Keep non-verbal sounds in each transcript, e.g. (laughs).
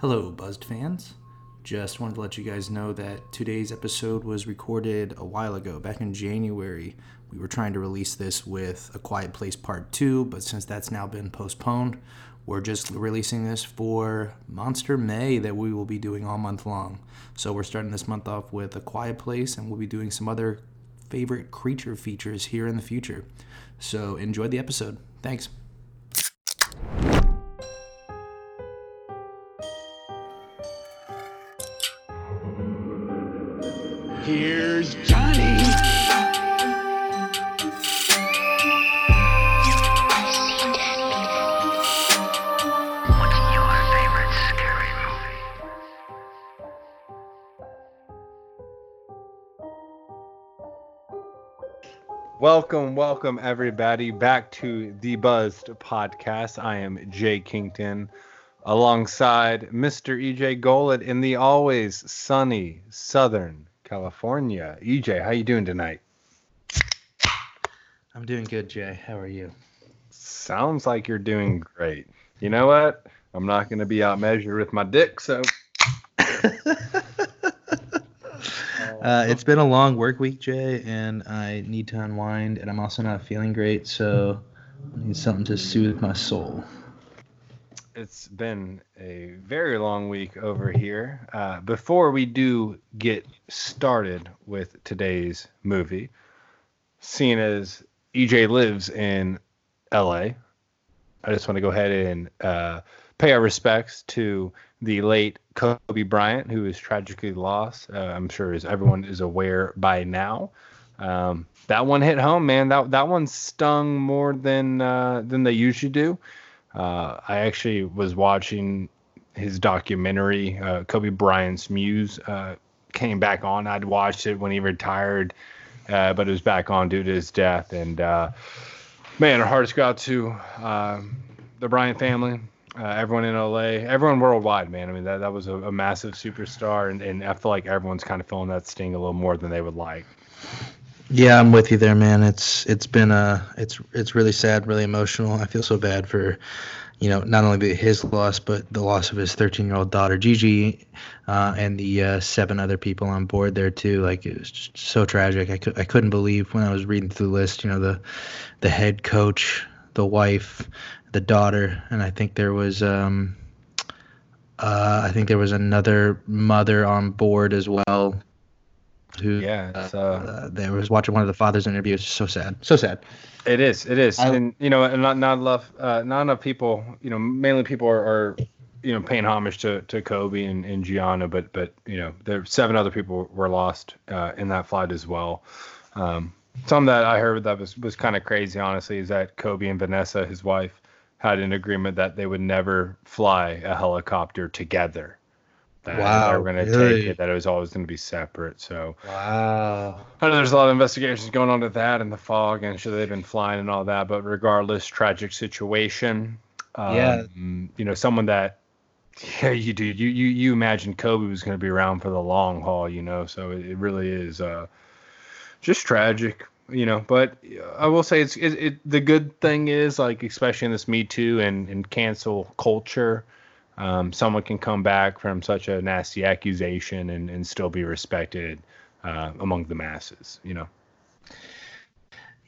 Hello, Buzzed fans. Just wanted to let you guys know that today's episode was recorded a while ago, back in January. We were trying to release this with A Quiet Place Part 2, but since that's now been postponed, we're just releasing this for Monster May that we will be doing all month long. So we're starting this month off with A Quiet Place, and we'll be doing some other favorite creature features here in the future. So enjoy the episode. Thanks. Welcome, welcome everybody back to the Buzzed podcast. I am Jay Kington alongside Mr. EJ Golet in the always sunny Southern California. EJ, how you doing tonight? I'm doing good, Jay. How are you? Sounds like you're doing great. You know what? I'm not going to be out outmeasured with my dick, so Uh, it's been a long work week, Jay, and I need to unwind, and I'm also not feeling great, so I need something to soothe my soul. it's been a very long week over here. Uh, before we do get started with today's movie, seeing as EJ lives in LA, I just want to go ahead and uh, pay our respects to the late Kobe Bryant, who is tragically lost. Uh, I'm sure as everyone is aware by now. Um, that one hit home, man. That that one stung more than uh, than they usually do. Uh, I actually was watching his documentary, uh, Kobe Bryant's Muse, uh, came back on. I'd watched it when he retired, uh, but it was back on due to his death. And uh, man, our hearts go out to um the Bryant family, uh, everyone in LA, everyone worldwide, man. I mean, that, that was a, a massive superstar, and, and I feel like everyone's kind of feeling that sting a little more than they would like. Yeah, I'm with you there, man. It's it's been uh it's it's really sad, really emotional. I feel so bad for, you know, not only his loss, but the loss of his 13 year old daughter Gigi, uh, and the uh, seven other people on board there too. Like it was just so tragic. I could I couldn't believe when I was reading through the list. You know, the the head coach, the wife, the daughter, and I think there was um. Uh, I think there was another mother on board as well who Yeah, it's, uh, uh, they was watching one of the father's interviews. So sad, so sad. It is. It is. I- and you know, and not not enough. Uh, not enough people. You know, mainly people are, are you know paying homage to, to Kobe and, and Gianna, but but you know, there seven other people were lost uh, in that flight as well. Um, something that I heard that was was kind of crazy, honestly, is that Kobe and Vanessa, his wife, had an agreement that they would never fly a helicopter together. That they were going to really? take it. That it was always going to be separate. So. Wow. I know there's a lot of investigations going on to that and the fog and should they've been flying and all that, but regardless, tragic situation. Um, Yeah. You know, someone that, (laughs) yeah, you do. You you you imagine Kobe was going to be around for the long haul, you know. So it, it really is uh, just tragic, you know. But I will say it's it, it. The good thing is like, especially in this Me Too and and cancel culture. Um, someone can come back from such a nasty accusation and, and still be respected uh, among the masses, you know.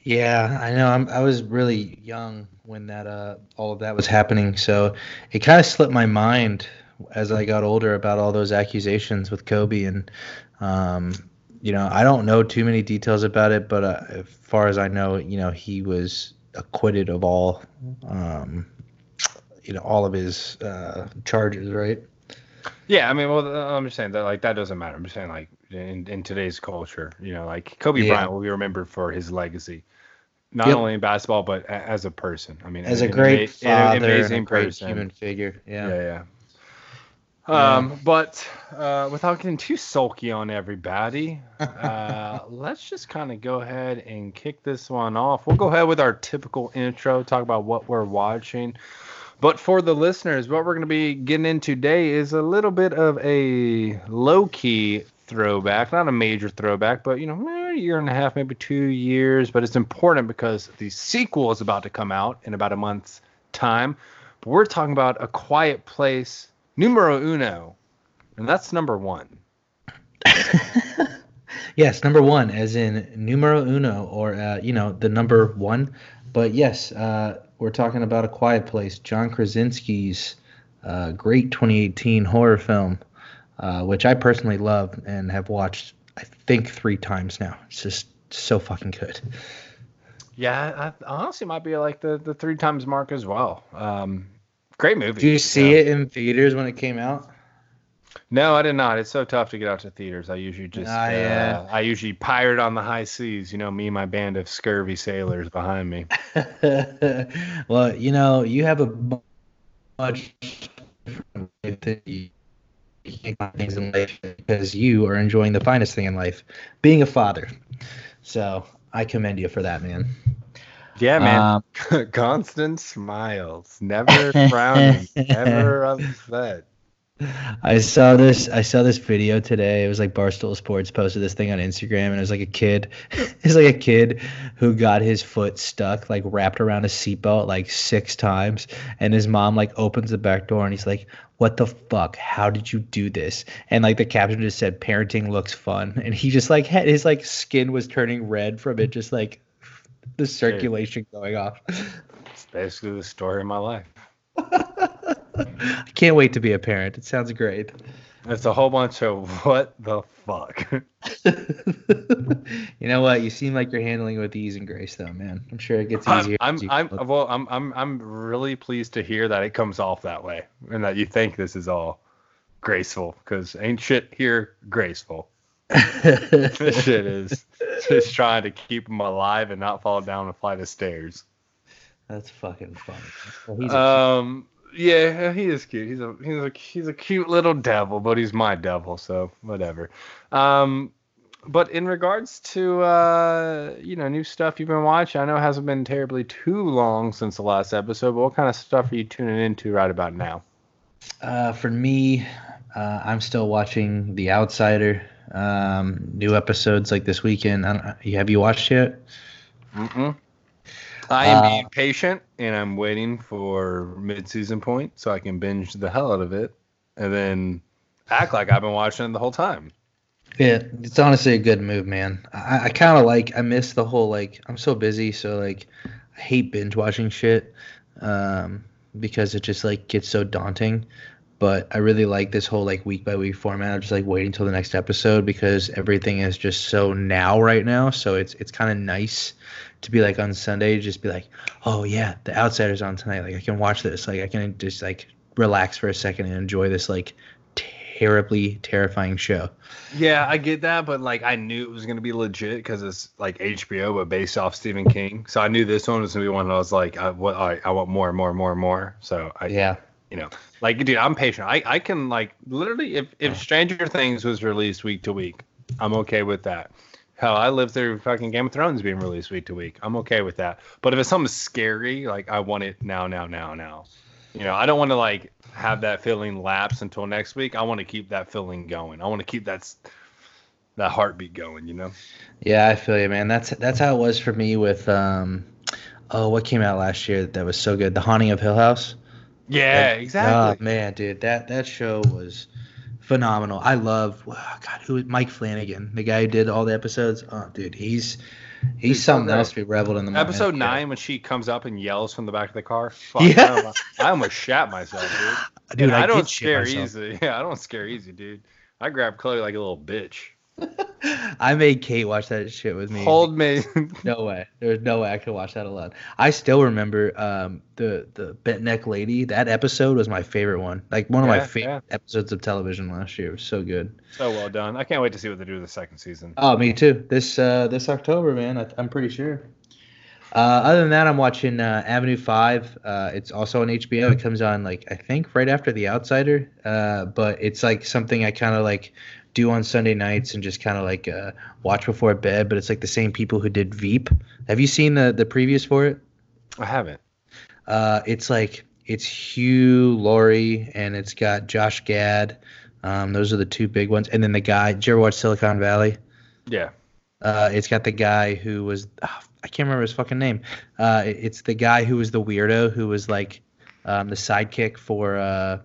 Yeah, I know. I'm, I was really young when that uh all of that was happening, so it kind of slipped my mind as I got older about all those accusations with Kobe, and um, you know, I don't know too many details about it, but uh, as far as I know, you know, he was acquitted of all, um, you know, all of his uh, charges, right? Yeah, I mean, well, I'm just saying that like that doesn't matter. I'm just saying like in, in today's culture, you know, like Kobe Yeah. Bryant will be remembered for his legacy, not Yep. only in basketball but a, as a person. I mean, As a great ama- an father, and a amazing great person. human figure. Yeah, Yeah. yeah. Um, but uh, without getting too sulky on everybody, (laughs) uh, let's just kind of go ahead and kick this one off. We'll go ahead with our typical intro, talk about what we're watching. But for the listeners, what we're going to be getting into today is a little bit of a low key throwback, not a major throwback, but you know, a year and a half, maybe two years. But it's important because the sequel is about to come out in about a month's time. But we're talking about A Quiet Place numero uno, and that's number one. (laughs) yes, number one, as in numero uno, or uh, you know the number one. But yes, uh, we're talking about a Quiet Place, John Krasinski's uh, great 2018 horror film, uh, which I personally love and have watched. I think three times now. It's just so fucking good. Yeah, I honestly might be like the the three times mark as well. Um, great movie. Did you see Yeah. it in theaters when it came out? No, I did not. It's so tough to get out to theaters. I usually just, Ah, uh, yeah. I usually pirate on the high seas. You know, me and my band of scurvy sailors behind me. (laughs) well, you know, you have a mu- much different life that you, you can't find things in life because you are enjoying the finest thing in life, being a father. So I commend you for that, man. Yeah, man. Um, (laughs) Constant smiles, never frowning, never (laughs) upset. I saw this. I saw this video today. It was like Barstool Sports posted this thing on Instagram, and it was like a kid. (laughs) It's like a kid who got his foot stuck, like wrapped around a seatbelt, like six times, and his mom like opens the back door, and he's like, "What the fuck? How did you do this?" And like the caption just said, "Parenting looks fun," and he just like had his like skin was turning red from it, just like the circulation going off. It's basically the story of my life. I (laughs) can't wait to be a parent. It sounds great. It's a whole bunch of what the fuck. (laughs) you know what? You seem like you're handling it with ease and grace, though, man. I'm sure it gets I'm, easier. I'm, I'm, well, I'm, I'm, I'm really pleased to hear that it comes off that way and that you think this is all graceful because ain't shit here graceful. This shit is (laughs) just trying to keep him alive and not fall down a flight of stairs. That's fucking funny. Well, he's a- Um, yeah, he is cute. He's a he's a he's a cute little devil, but he's my devil, so whatever. Um, but in regards to uh, you know, new stuff you've been watching, I know it hasn't been terribly too long since the last episode, but what kind of stuff are you tuning into right about now? uh, for me, uh, I'm still watching The Outsider. Um, new episodes like this weekend. I don't, have you watched yet? Mm-mm. I am Uh, being patient and I'm waiting for mid-season point so I can binge the hell out of it and then act like I've been watching it the whole time. Yeah, it's honestly a good move, man. I, I kind of like. I miss the whole like. I'm so busy, so like, I hate binge watching shit, um, because it just like gets so daunting. But I really like this whole like week by week format of just like waiting till the next episode because everything is just so now right now. So it's it's kind of nice to be like on Sunday, just be like, oh yeah, the Outsiders on tonight. Like I can watch this. Like I can just like relax for a second and enjoy this like terribly terrifying show. Yeah, I get that, but like I knew it was gonna be legit because it's like HBO, but based off Stephen King. So I knew this one was gonna be one. That I was like, I, what, I, I want more, and more, and more, and more. So I, Yeah. you know, like dude, I'm patient. I, I can like literally, if if Stranger Things was released week to week, I'm okay with that. Hell, I lived through fucking Game of Thrones being released week to week. I'm okay with that. But if it's something scary, like I want it now, now, now, now. You know, I don't want to like have that feeling lapse until next week. I want to keep that feeling going. I want to keep that s- that heartbeat going. You know. Yeah, I feel you, man. That's that's how it was for me with um oh what came out last year that was so good? The Haunting of Hill House. Yeah, Oh exactly. man, dude, that that show was phenomenal. I love oh, God, who is Mike Flanagan, the guy who did all the episodes. Oh, dude, he's he's Dude, something great. else to be reveled in the moment. Episode nine when she comes up and yells from the back of the car. (laughs) Fuck, Yeah. I, almost, I almost shat myself, dude. Dude, I, I don't scare easy. (laughs) Yeah, I don't scare easy, dude. I grab Chloe like a little bitch. (laughs) I made Kate watch that shit with me. Hold me. (laughs) No way. There's no way I could watch that alone. I still remember um, the the bent neck lady. That episode was my favorite one. Like one of my Yeah, favorite episodes of television last year. It was so good. so well done. I can't wait to see what they do with the second season. Oh, me too. This uh, this October, man. I, I'm pretty sure. Uh, other than that, I'm watching uh, Avenue Five. Uh, it's also on HBO. It comes on like I think right after The Outsider. Uh, but it's like something I kind of like do on Sunday nights and just kind of like uh, watch before bed. But it's like the same people who did Veep. Have you seen the the previews for it? I haven't. Uh, it's like it's Hugh Laurie and it's got Josh Gad. Um, those are the two big ones. And then the guy. Did you ever watch Silicon Valley? Yeah. Uh, it's got the guy who was ah, I can't remember his fucking name. Uh, it's the guy who was the weirdo who was like um, the sidekick for uh,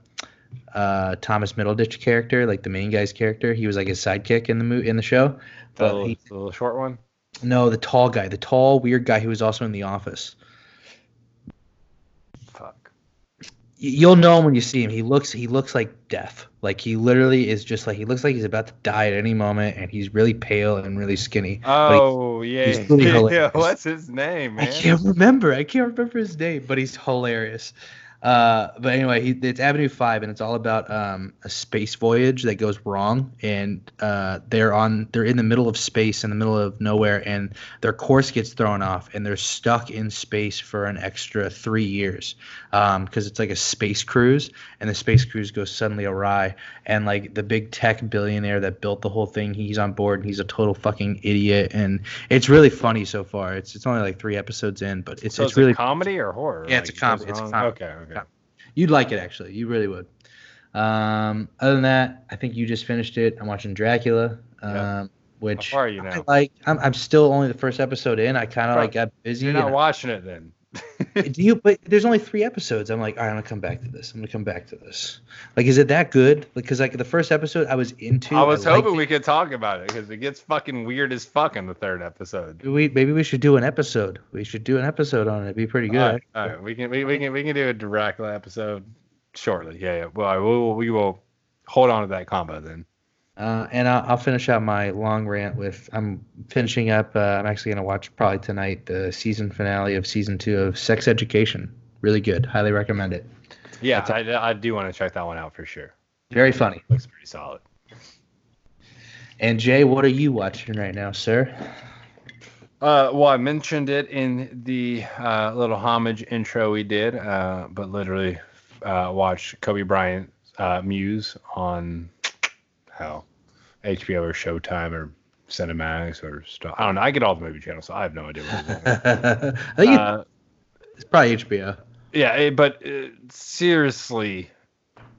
uh, Thomas Middleditch character, like the main guy's character. He was like his sidekick in the mo- in the show. The But little, he, the short one. no, the tall guy, the tall weird guy who was also in The Office. Fuck. You'll know him when you see him. He looks he looks like death. Like he literally is just like he looks like he's about to die at any moment, and he's really pale and really skinny. He- Oh yeah, really yeah. (laughs) What's his name, I can't remember. I can't remember his name, but he's hilarious. Uh, but anyway, he, it's Avenue Five, and it's all about um, a space voyage that goes wrong, and uh, they're on they're in the middle of space, in the middle of nowhere, and their course gets thrown off, and they're stuck in space for an extra three years because it's like a space cruise, and the space cruise goes suddenly awry, and like the big tech billionaire that built the whole thing, he's on board, and he's a total fucking idiot, and it's really funny so far. It's it's only like three episodes in, but it's So it's it's really comedy or horror? Yeah, it's a comedy, it's a comedy. Okay, okay. You'd like it actually. You really would. Um, other than that, I think you just finished it. I'm watching Dracula, um, Yeah. which How far are you I like. I'm, I'm still only the first episode in. I kind of like got busy. You're not watching it then. I- (laughs) do you? But there's only three episodes. I'm like, all right, I'm gonna come back to this. I'm gonna come back to this. Like, is it that good? Because like the first episode, I was into. I was liked hoping it. we could talk about it because it gets fucking weird as fuck in the third episode. We maybe we should do an episode. We should do an episode on it. It'd be pretty good. All right, all right, we can we, we can we can do a Dracula episode shortly. Yeah, yeah. Well, I will, we will hold on to that combo then. Uh, and I'll, I'll finish out my long rant with I'm finishing up. Uh, I'm actually going to watch probably tonight the season finale of season two of Sex Education. Really good. Highly recommend it. Yeah, I, I do want to check that one out for sure. Very funny. Looks pretty solid. And Jay, what are you watching right now, sir? Uh, well, I mentioned it in the uh, little homage intro we did, uh, but literally uh, watched Kobe Bryant uh, Muse on how HBO or Showtime or Cinemax or stuff. I don't know. I get all the movie channels, so I have no idea what it is. (laughs) I think uh, it's probably HBO. yeah, but uh, seriously,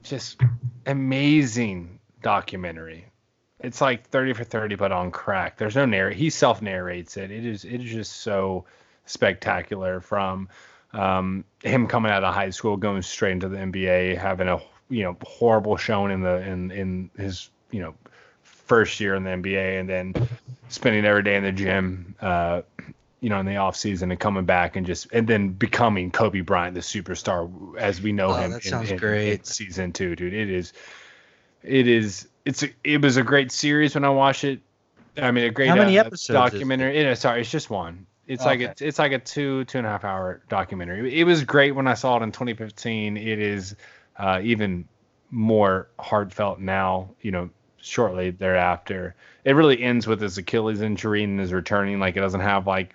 just amazing documentary. It's like 30 for 30, but on crack. There's no narrate. He self narrates it. It is it is just so spectacular from um, him coming out of high school, going straight into the NBA, having a you know horrible showing in the in in his you know first year in the NBA, and then spending every day in the gym. Uh, you know, in the off season and coming back and just and then becoming Kobe Bryant, the superstar as we know Oh, him. that in- sounds in- great. in season two, dude. It is, it is, it's a, it was a great series when I watched it. I mean, a great How many uh, episodes is documentary. It, sorry, it's just one. It's like it's it's like a two two and a half hour documentary. It was great when I saw it in 2015. It is uh, even more heartfelt now. You know, shortly thereafter. It really ends with his Achilles injury and is returning. Like it doesn't have like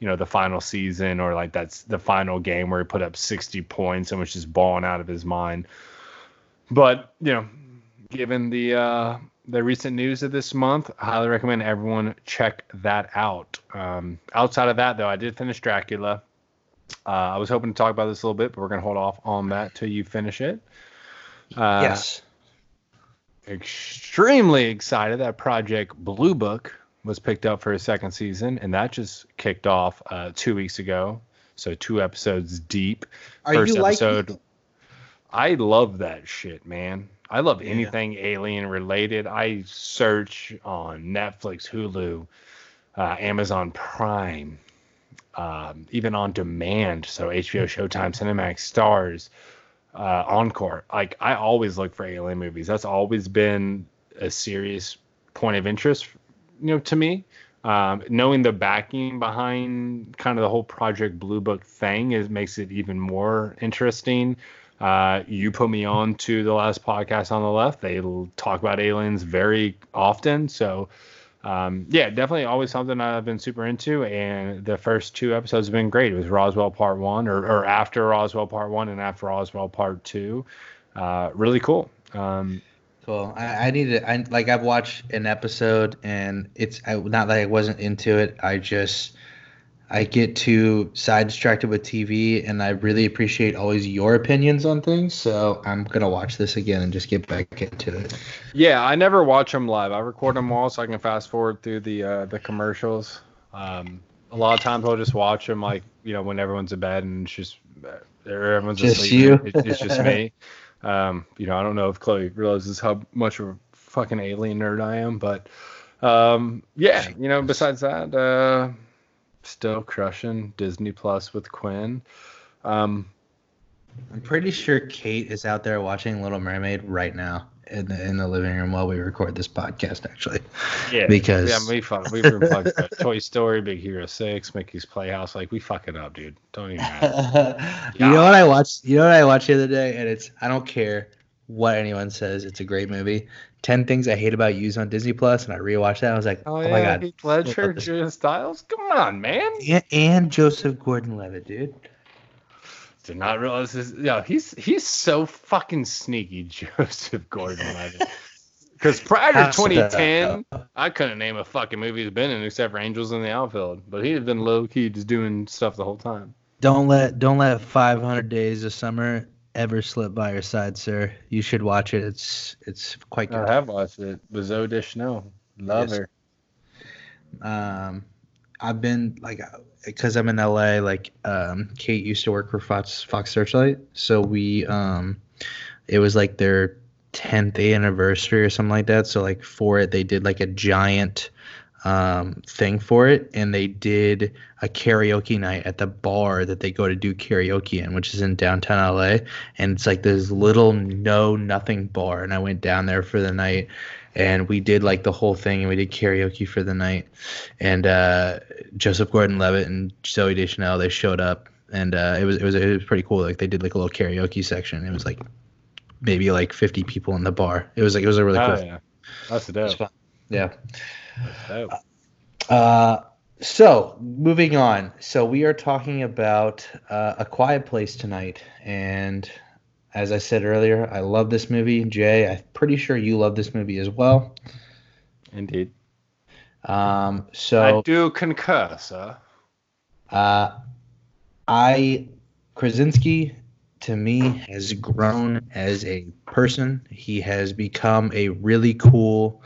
you know the final season or like that's the final game where he put up 60 points and was just balling out of his mind. But you know, given the uh, the recent news of this month, I highly recommend everyone check that out. Um, outside of that, though, I did finish Dracula. Uh, I was hoping to talk about this a little bit, but we're gonna hold off on that till you finish it. Uh, yes. Extremely excited that Project Blue Book was picked up for a second season, and that just kicked off uh, two weeks ago. So two episodes deep. Are First episode. I love that shit, man. I love Yeah. anything alien related. I search on Netflix, Hulu, uh, Amazon Prime, um, even on demand. So HBO, Showtime, Cinemax, Stars, uh, Encore. Like I always look for alien movies. That's always been a serious point of interest, you know, to me. Um, knowing the backing behind kind of the whole Project Blue Book thing is makes it even more interesting. Uh, you put me on to the last podcast on the left. They talk about aliens very often. So, um, yeah, definitely always something I've been super into. And the first two episodes have been great. It was Roswell Part One, or, or after Roswell Part One, and after Roswell Part Two. Uh, really cool. Um, Cool. I, I need to. I like. I've watched an episode, and it's I, not that I wasn't into it. I just I get too side distracted with TV, and I really appreciate always your opinions on things. So I'm gonna watch this again and just get back into it. Yeah, I never watch them live. I record them all so I can fast forward through the uh, the commercials. Um, a lot of times I'll just watch them like you know when everyone's in bed and it's just uh, everyone's Just asleep. you? It's, it's just me. Um, you know, I don't know if Chloe realizes how much of a fucking alien nerd I am, but um, yeah, you know, besides that, uh, still crushing Disney Plus with Quinn. Um, I'm pretty sure Kate is out there watching Little Mermaid right now in the in the living room while we record this podcast. Actually, yeah, Because- yeah, we fuck, we were plugged Toy Story, Big Hero Six, Mickey's Playhouse. Like we fuck it up, dude. Don't even. Matter. (laughs) you know what I watched? You know what I watched the other day, and it's I don't care what anyone says. It's a great movie. Ten things I hate about you on Disney Plus, and I rewatched that. I was like, oh, Oh, my god. Heath Ledger, Julia Stiles. Come on, man. And, and Joseph Gordon-Levitt, dude. Did not realize this. Yeah, he's he's so fucking sneaky, (laughs) Joseph Gordon-Levitt. (laughs) Because prior to 2010. I couldn't name a fucking movie he's been in except for Angels in the Outfield. But he had been low key just doing stuff the whole time. Don't let don't let 500 Days of Summer ever slip by your side, sir. You should watch it. It's it's quite good. I have watched it. with Zooey Deschanel. Love Yes. her. um i've been like because i'm in la like um kate used to work for fox fox searchlight so we um it was like their 10th anniversary or something like that so like for it they did like a giant um thing for it and they did a karaoke night at the bar that they go to do karaoke in which is in downtown la and it's like this little no nothing bar and i went down there for the night and we did like the whole thing and we did karaoke for the night and uh, Joseph Gordon-Levitt and Zooey Deschanel they showed up and uh, it was it was it was pretty cool like they did like a little karaoke section it was like maybe like 50 people in the bar it was like it was a really Oh, cool yeah. That's dope. yeah. Uh, so moving on so we are talking about uh, a quiet place tonight and as I said earlier I love this movie Jay I'm pretty sure you love this movie as well Indeed. um, so I do concur, sir. Uh, I Krasinski to me has grown as a person. He has become a really cool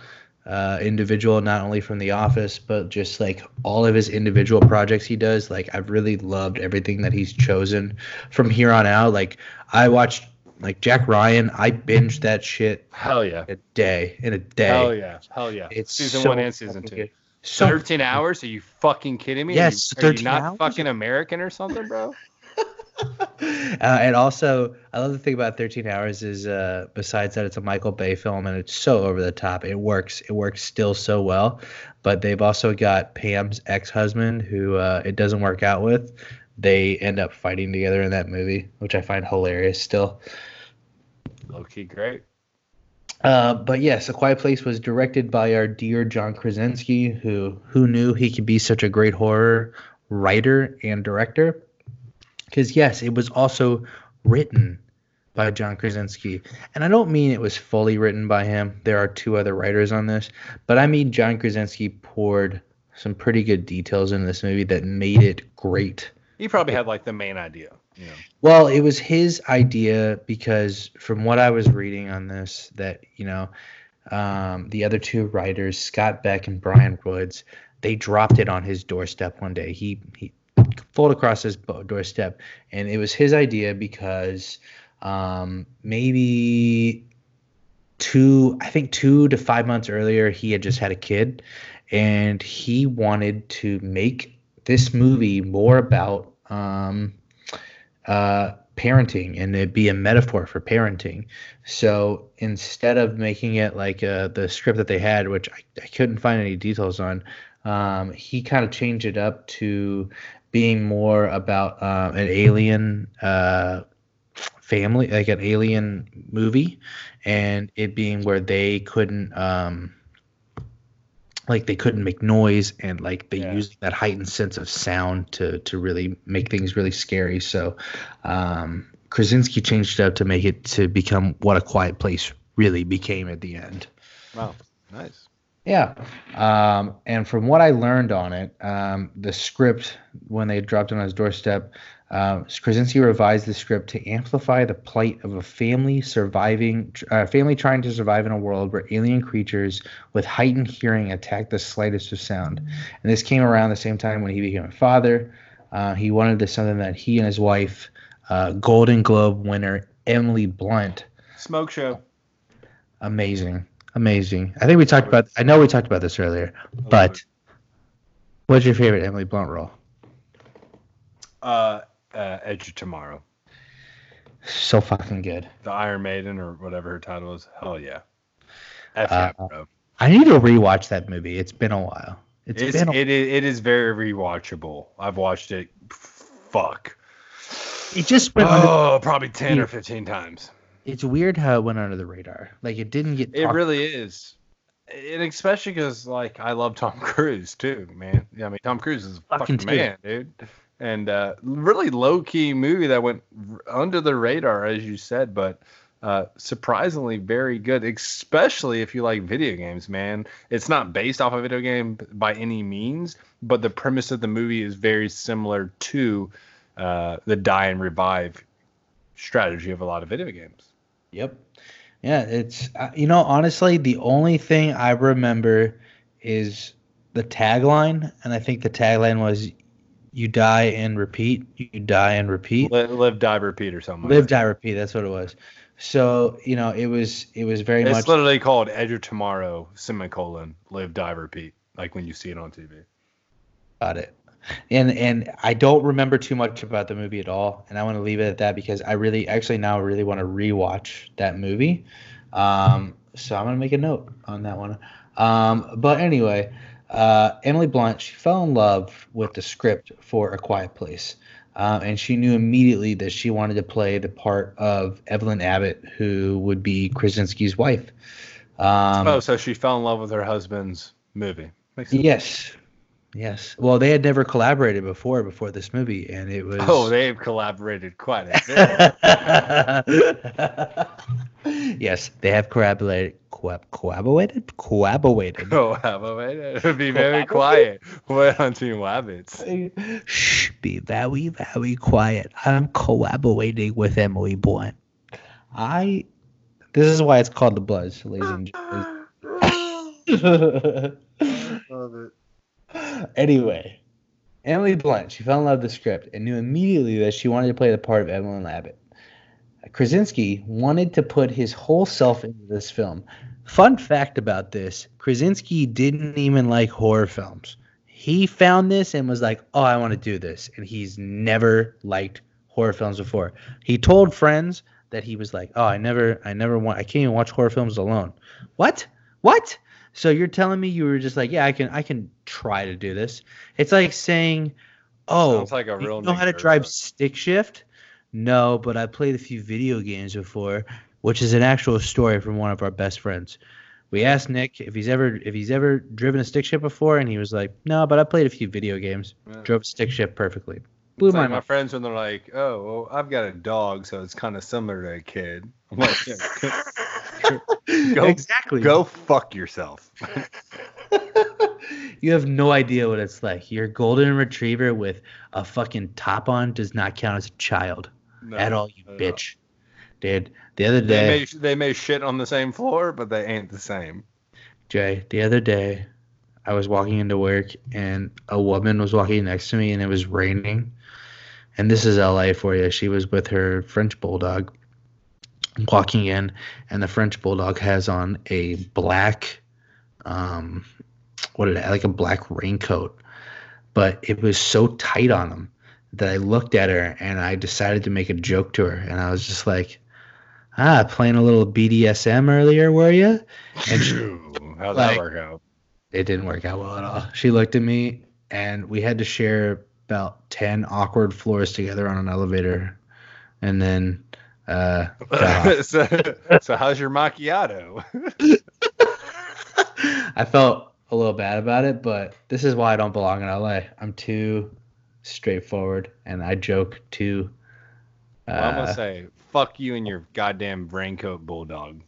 uh, individual, not only from The Office, but just like all of his individual projects he does. Like I've really loved everything that he's chosen from here on out. Like I watched like Jack Ryan. I binged that shit Hell yeah. a day in a day. Hell yeah. Hell yeah. It's season so one and season two. good. So 13 hours? Are you fucking kidding me? Yes, Are you, are you not hours? fucking American or something, bro? Uh, and also, I love the thing about 13 Hours is, uh, besides that, it's a Michael Bay film and it's so over the top. It works. It works still so well. But they've also got Pam's ex-husband, who uh, it doesn't work out with. They end up fighting together in that movie, which I find hilarious still. Low key great. Uh, but yes, A Quiet Place was directed by our dear John Krasinski, who who knew he could be such a great horror writer and director. Because yes, it was also written by John Krasinski, and I don't mean it was fully written by him. There are two other writers on this, but I mean John Krasinski poured some pretty good details into this movie that made it great. He probably had like the main idea. You know. Well, it was his idea because from what I was reading on this, that you know, um, the other two writers, Scott Beck and Bryan Woods, they dropped it on his doorstep one day. He he pulled across his doorstep, and it was his idea because um, maybe two, I think two to five months earlier, he had just had a kid, and he wanted to make this movie more about um, uh, parenting and it be a metaphor for parenting. So instead of making it like uh, the script that they had, which I, I couldn't find any details on, um, he kind of changed it up to being more about uh, an alien uh, family, like an alien movie, and it being where they couldn't. Um, like they couldn't make noise and like they Yeah. used that heightened sense of sound to to really make things really scary so um krasinski changed it up to make it to become what a quiet place really became at the end Wow. Nice. Yeah um and from what i learned on it um the script when they dropped it on his doorstep uh, Krasinski revised the script to amplify the plight of a family surviving, uh, family trying to survive in a world where alien creatures with heightened hearing attack the slightest of sound. And this came around the same time when he became a father. Uh, he wanted this something that he and his wife, uh, Golden Globe winner Emily Blunt, Smoke show. Amazing, amazing. I think we talked about. I know we talked about this earlier, but what's your favorite Emily Blunt role? Uh, uh, Edge of Tomorrow, So fucking good. the Iron Maiden or whatever her title is. Hell yeah. F Uh, yeah, bro. I need to rewatch that movie. It's been a while. It's It's, been. A, it is it is very rewatchable. I've watched it. Fuck. it just went. Under, Oh, probably ten or fifteen times. It's weird how it went under the radar. Like it didn't get. It really is. And especially because like I love Tom (laughs) Cruise too, man. Yeah, I mean Tom Cruise is a Fucking fucking man, dude. And uh, really low key movie that went r- under the radar, as you said, but uh, surprisingly very good. Especially if you like video games, man. It's not based off a video game by any means, but the premise of the movie is very similar to uh, the die and revive strategy of a lot of video games. Yep. Yeah, it's uh, you know honestly the only thing I remember is the tagline, and I think the tagline was "You die and repeat, you die and repeat, Live, live die, repeat, or something. live, like die, repeat." That's what it was. So you know it was it was very It's much literally called Edge of Tomorrow, semicolon, live, die, repeat, like when you see it on TV. Got it. And and I don't remember too much about the movie at all, and I want to leave it at that because I really actually now really want to rewatch that movie. Um, so I'm gonna make a note on that one. Um, but anyway, uh, Emily Blunt she fell in love with the script for A Quiet Place, um, and she knew immediately that she wanted to play the part of Evelyn Abbott, who would be Krasinski's wife. Um, oh, so she fell in love with her husband's movie. Makes sense. Yes. Yes. Well, they had never collaborated before before this movie, and it was. Oh, they've collaborated quite a bit. (laughs) yes, they have collaborated. Co- collaborated. Collaborated. (laughs) oh, how? Be very quiet. We're hunting rabbits. Shh. Be very, very quiet. I'm collaborating with Emily Blunt. I. This is why it's called the Bloods, ladies and gentlemen. (laughs) Love it. Anyway, Emily Blunt, she fell in love with the script and knew immediately that she wanted to play the part of Evelyn Abbott. Krasinski wanted to put his whole self into this film. Fun fact about this Krasinski didn't even like horror films. He found this and was like, oh, I want to do this. And he's never liked horror films before. He told friends that he was like, oh, I never, I never want, I can't even watch horror films alone. What? What? So you're telling me you were just like, yeah, I can, I can try to do this. It's like saying, oh, Sounds like a you real know how to drive stick shift? No, but I played a few video games before, which is an actual story from one of our best friends. We asked Nick if he's ever if he's ever driven a stick shift before, and he was like, "No, but I played a few video games. Yeah. Drove stick shift perfectly." Blew It's my like my friends when they're like, "Oh, well, I've got a dog, so it's kind of similar to a kid." I'm like, (laughs) (laughs) Go- exactly. "Go fuck yourself." (laughs) you have no idea what it's like. Your golden retriever with a fucking top on does not count as a child No, at all, you not all. bitch. Dude, the other They day, may they may shit on the same floor, but they ain't the same. Jay, the other day, I was walking into work and a woman was walking next to me and it was raining. And this is LA for you. She was with her French bulldog walking in, and the French bulldog has on a black, um, what did it, like a black raincoat. But it was so tight on him that I looked at her and I decided to make a joke to her. And I was just like, ah, playing a little BDSM earlier, were you? And she, How'd like- that work out? it didn't work out well at all. She looked at me and we had to share about 10 awkward floors together on an elevator. And then uh (laughs) so, so how's your macchiato? (laughs) I felt a little bad about it, but this is why I don't belong in LA. I'm too straightforward and I joke too uh, Well, I'm gonna say fuck you and your goddamn raincoat bulldog.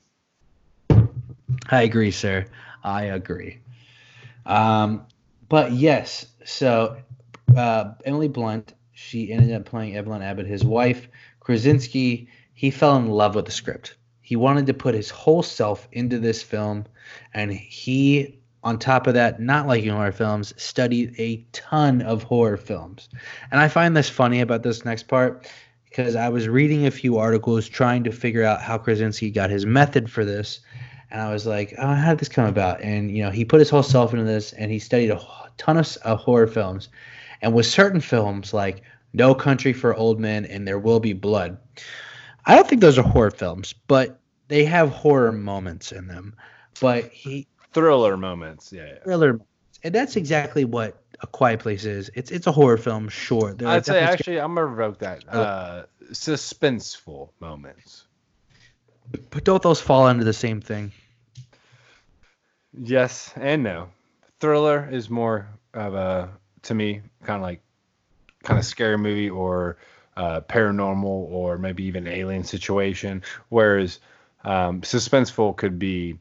I agree, sir. I agree. Um, but yes, so uh, Emily Blunt, she ended up playing Evelyn Abbott, his wife. Krasinski, he fell in love with the script. He wanted to put his whole self into this film, and he, on top of that, not liking horror films, studied a ton of horror films. And I find this funny about this next part because I was reading a few articles trying to figure out how Krasinski got his method for this, and I was like, oh, how did this come about? And you know, he put his whole self into this, and he studied a ton of, of horror films, and with certain films like No Country for Old Men and There Will Be Blood, I don't think those are horror films, but they have horror moments in them. But he Thriller moments. Yeah. yeah. thriller, moments. and that's exactly what A Quiet Place is. It's it's a horror film, sure. There I'd say actually I'm gonna revoke that. Uh, suspenseful moments. but don't those fall under the same thing? Yes and no. Thriller is more of a to me kind of like kind of scary movie or uh, paranormal or maybe even alien situation, whereas um, suspenseful could be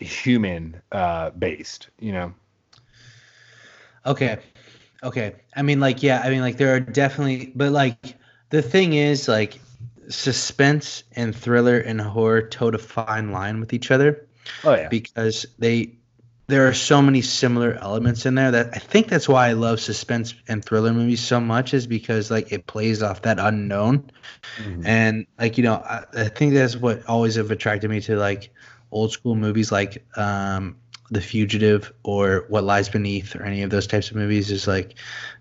human uh, based. You know. Okay. Okay. I mean like yeah, I mean like there are definitely but like the thing is like suspense and thriller and horror toe to fine line with each other Oh yeah. because they there are so many similar elements in there that I think that's why I love suspense and thriller movies so much is because like it plays off that unknown Mhm. and like you know I, I think that's what always have attracted me to like old school movies like um the fugitive or what lies beneath or any of those types of movies is like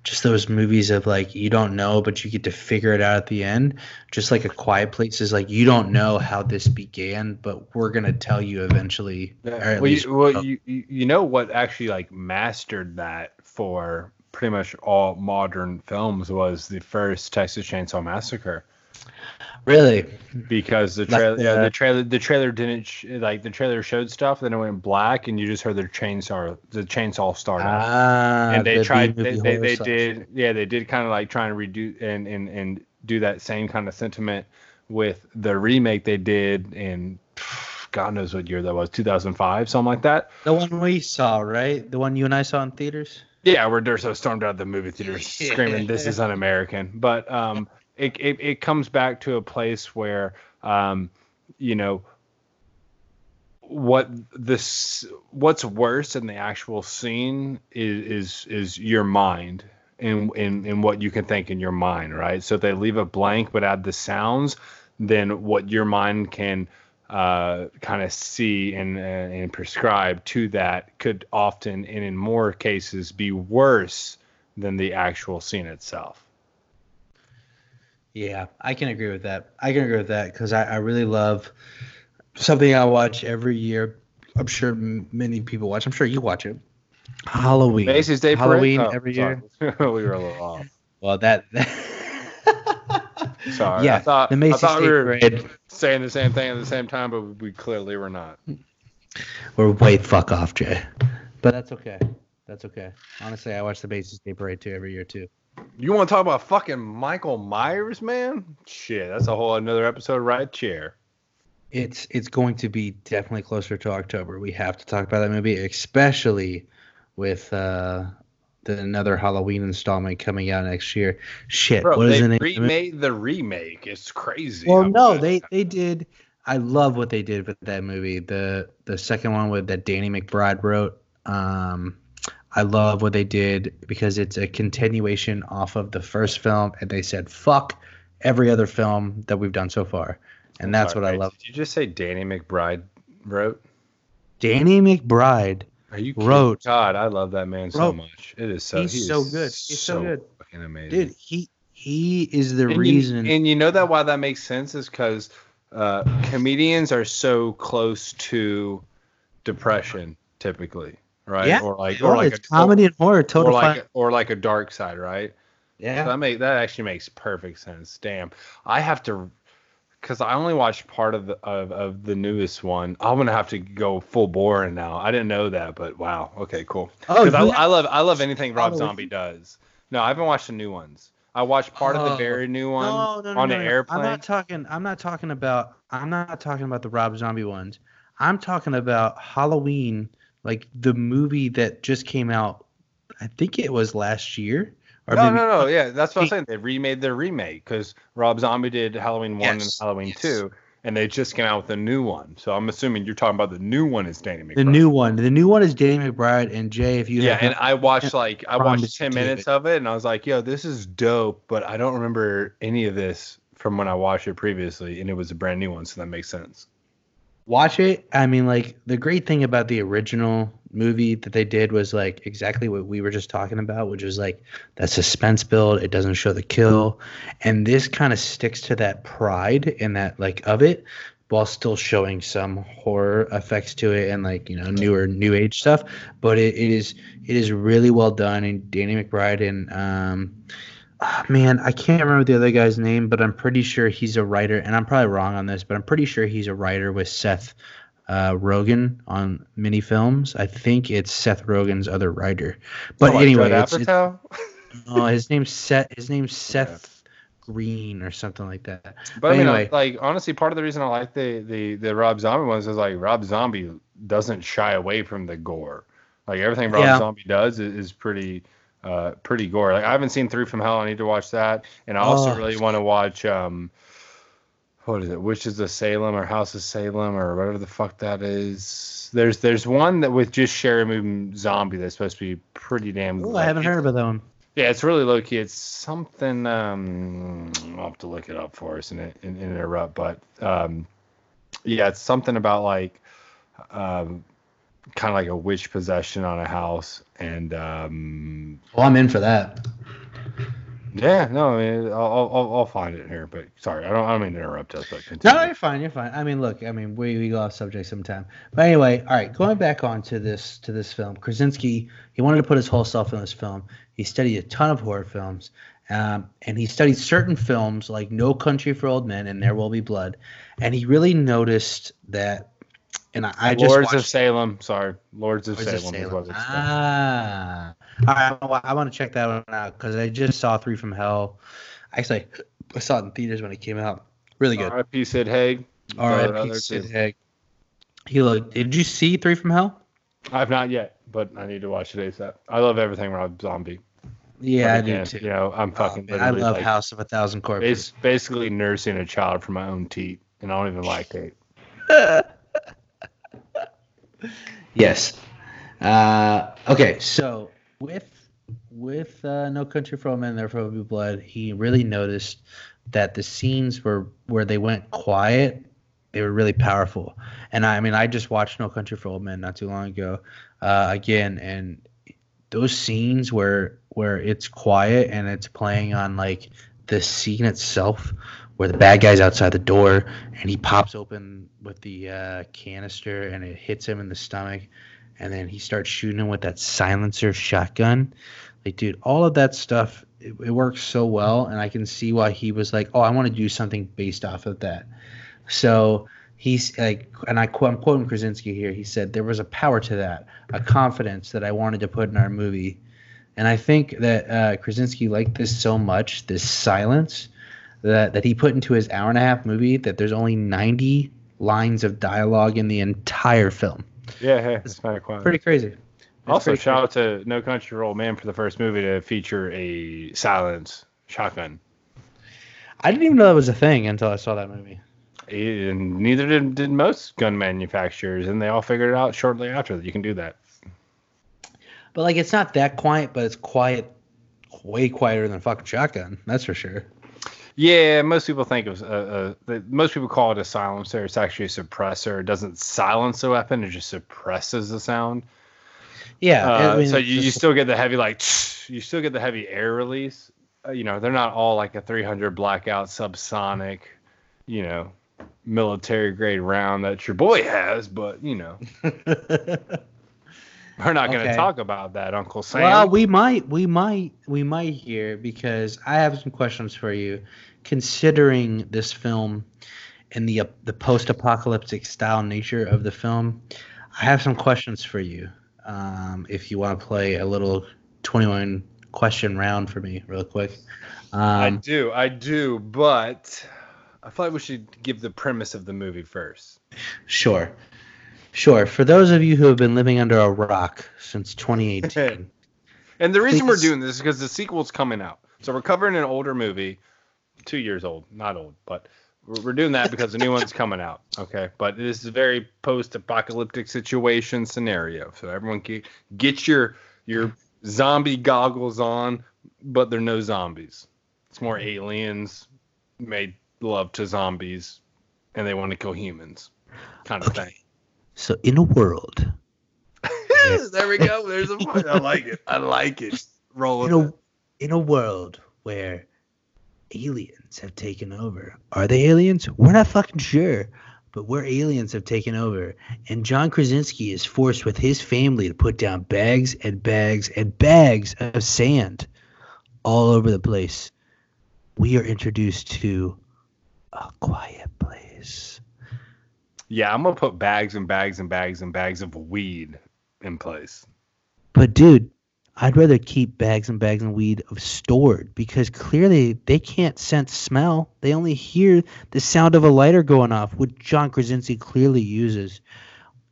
just those movies of like you don't know but you get to figure it out at the end. Just like a quiet place is like you don't know how this began but we're gonna tell you eventually well, least you, well you you know what actually like mastered that for pretty much all modern films was the first Texas Chainsaw Massacre really? Because the trailer yeah, the- trailer the trailer didn't sh- like the trailer showed stuff then it went black and you just heard the chainsaw the chainsaw start ah and they the tried they, they, they did yeah they did kind of like trying to redo and, and and do that same kind of sentiment with the remake they did in god knows what year that was 2005 something like that. The one we saw right? The one you and I saw in theaters? Yeah where Durso stormed out of the movie theater (laughs) screaming this is un-american. But um it, it, it comes back to a place where um you know what this what's worse in the actual scene is is is your mind and in in what you can think in your mind right? So if they leave it blank but add the sounds then what your mind can uh, kind of see and uh, and prescribe to that could often and in more cases be worse than the actual scene itself Yeah, I can agree with that. I can agree with that because I, I really love something I watch every year. I'm sure m- many people watch. I'm sure you watch it. Halloween. Macy's Day Halloween Parade? Oh, every sorry. year. (laughs) we were a little off. Well, that. (laughs) Sorry. yeah, I thought, the I Macy's thought Day we were Parade. saying the same thing at the same time, but we clearly were not. We're way fuck off, Jay. But that's okay. That's okay. Honestly, I watch the Macy's Day Parade too every year too. You want to talk about fucking Michael Myers, man? Shit, that's a whole another episode right chair. It's it's going to be definitely closer to October. We have to talk about that movie, especially with uh, the another Halloween installment coming out next year. Shit, Bro, what is they the name? of the remade the remake. It's crazy. Well, how no, they they did. I love what they did with that movie. The the second one with that Danny McBride wrote. Um, I love what they did because it's a continuation off of the first film, and they said fuck every other film that we've done so far, and that's what I love. Did you just say Danny McBride wrote? Danny McBride, Are you kidding? Wrote. God, I love that man so Wrote. much. It is so He's he so good. He's so good. Fucking amazing. dude, he he is the and reason. You, and you know that why that makes sense is because uh, comedians are so close to depression typically, right? yeah, Or like, or oh, like it's a, comedy and horror. or, Total or like, fun. a, or like a dark side, right? Yeah, That make that actually makes perfect sense. Damn, I have to, because I only watched part of the of, of the newest one. I'm gonna have to go full bore now. I didn't know that, but wow. Okay, cool. Oh, I, I love I love anything Rob Zombie does. No, I haven't watched the new ones. I watched part of the Oh. very new one No, no, no, on no, an airplane. I'm not talking. I'm not talking about. I'm not talking about the Rob Zombie ones. I'm talking about Halloween, like the movie that just came out. I think it was last year. Or no, maybe, no, no. Yeah, that's what I'm saying. They remade their remake because Rob Zombie did Halloween one Yes, and Halloween yes. two, and they just came out with a new one. So I'm assuming you're talking about the new one is Danny McBride. The new one. The new one is Danny McBride and Jay. If you yeah, and I watched like I watched ten minutes it. of it, and I was like, "Yo, this is dope," but I don't remember any of this from when I watched it previously, and it was a brand new one, so that makes sense. Watch it. I mean, like the great thing about the original movie that they did was like exactly what we were just talking about, which was like that suspense build. It doesn't show the kill, and this kind of sticks to that pride and that like of it, while still showing some horror effects to it and like you know newer new age stuff. But it, it is it is really well done. And Danny McBride and um, man, I can't remember the other guy's name, but I'm pretty sure he's a writer, and I'm probably wrong on this, but I'm pretty sure he's a writer with Seth uh, Rogen on mini films. I think it's Seth Rogen's other writer. But So, like, anyway, it's, it's, oh, (laughs) his name's Seth. His name's Seth Green or something like that. But I mean, anyway. like honestly, part of the reason I like the the the Rob Zombie ones is like Rob Zombie doesn't shy away from the gore. Like everything Rob Yeah. Zombie does is, is pretty uh pretty gore. Like I haven't seen Three from Hell. I need to watch that, and I also Oh. really want to watch um what is it? Witches of Salem or House of Salem or whatever the fuck that is. There's there's one that with just Sheri Moon Zombie that's supposed to be pretty damn. Oh, I haven't heard about that one. Yeah, it's really low key. It's something. Um, I'll have to look it up for us and, and, and interrupt, but um, yeah, it's something about like um, kind of like a witch possession on a house, and um, Well, I'm in for that. yeah, no, I mean, I'll, I'll I'll find it here. But sorry, I don't I don't mean to interrupt us, but continue. no, you're fine. You're fine. I mean, look. I mean, we, we go off subject sometime. But anyway, all right. Going back on to this to this film, Krasinski. He wanted to put his whole self in this film. He studied a ton of horror films, um, and he studied certain films like No Country for Old Men and There Will Be Blood, and he really noticed that. And I, I just Lords of Salem. Sorry, Lords of Lords Salem, is Salem. what it's called. Ah, all right. Well, I want to check that one out because I just saw Three from Hell. Actually, I saw it in theaters when it came out. Really good. R.I.P. Sid Haig. All Throw right, it out there, Sid. Haig. He looked. Did you see Three from Hell? I've not yet, but I need to watch it ASAP. I love everything Rob Zombie. Yeah, I do too. You know, I'm Oh, fucking. man, I love like, House of a Thousand Corpses. It's basically nursing a child from my own teat, and I don't even like it. (laughs) Yes. Uh, okay, so with with uh, No Country for Old Men, Therefore Will Be Blood, he really noticed that the scenes were where they went quiet. They were really powerful, and I, I mean, I just watched No Country for Old Men not too long ago, uh, again, and those scenes where where it's quiet and it's playing on like the scene itself, where the bad guy's outside the door and he pops open with the uh, canister and it hits him in the stomach, and then he starts shooting him with that silencer shotgun. Like, dude, all of that stuff it, it works so well, and I can see why he was like, "Oh, I want to do something based off of that." So he's like, and I I'm quoting Krasinski here. He said there was a power to that, a confidence that I wanted to put in our movie, and I think that uh, Krasinski liked this so much, this silence, that that he put into his hour and a half movie that there's only 90 lines of dialogue in the entire film. Yeah, hey, it's kind of quiet. Pretty crazy. Also, pretty shout out to No Country for Old Man for the first movie to feature a silence shotgun. I didn't even know that was a thing until I saw that movie. Eh, and neither did, did most gun manufacturers, and they all figured it out shortly after that you can do that. But like, it's not that quiet, but it's quiet, way quieter than a fucking shotgun. That's for sure. Yeah, most people think of uh, uh, the, most people call it a silencer. It's actually a suppressor. It doesn't silence the weapon; it just suppresses the sound. Yeah. Uh, I mean, so you, you still get the heavy like (sniffs) you still get the heavy air release. Uh, you know, they're not all like a 300 blackout subsonic, you know, military grade round that your boy has, but you know, (laughs) we're not going to Okay. talk about that, Uncle Sam. Well, we might, we might, we might here because I have some questions for you. Considering this film and the uh, the post-apocalyptic style nature of the film, I have some questions for you. Um, if you want to play a little twenty-one question round for me, real quick. I Um, do, I do, but I thought like we should give the premise of the movie first. sure, sure. For those of you who have been living under a rock since 2018, (laughs) And the reason we're doing this is because the sequel's coming out. So we're covering an older movie, two years old, not old, but we're, we're doing that because the new one's coming out. Okay, but this is a very post-apocalyptic situation scenario. So everyone get get your your zombie goggles on, but they're no zombies. It's more aliens made love to zombies and they want to kill humans, kind of thing. So in a world, (laughs) there we go. There's a point. (laughs) I like it. I like it. Roll in a it. in a world where aliens have taken over. Are they aliens? We're not fucking sure. But where aliens have taken over, and John Krasinski is forced with his family to put down bags and bags and bags of sand all over the place, we are introduced to a quiet place. Yeah, I'm gonna put bags and bags and bags and bags of weed in place. But dude, I'd rather keep bags and bags of weed of stored because clearly they can't sense smell. They only hear the sound of a lighter going off, which John Krasinski clearly uses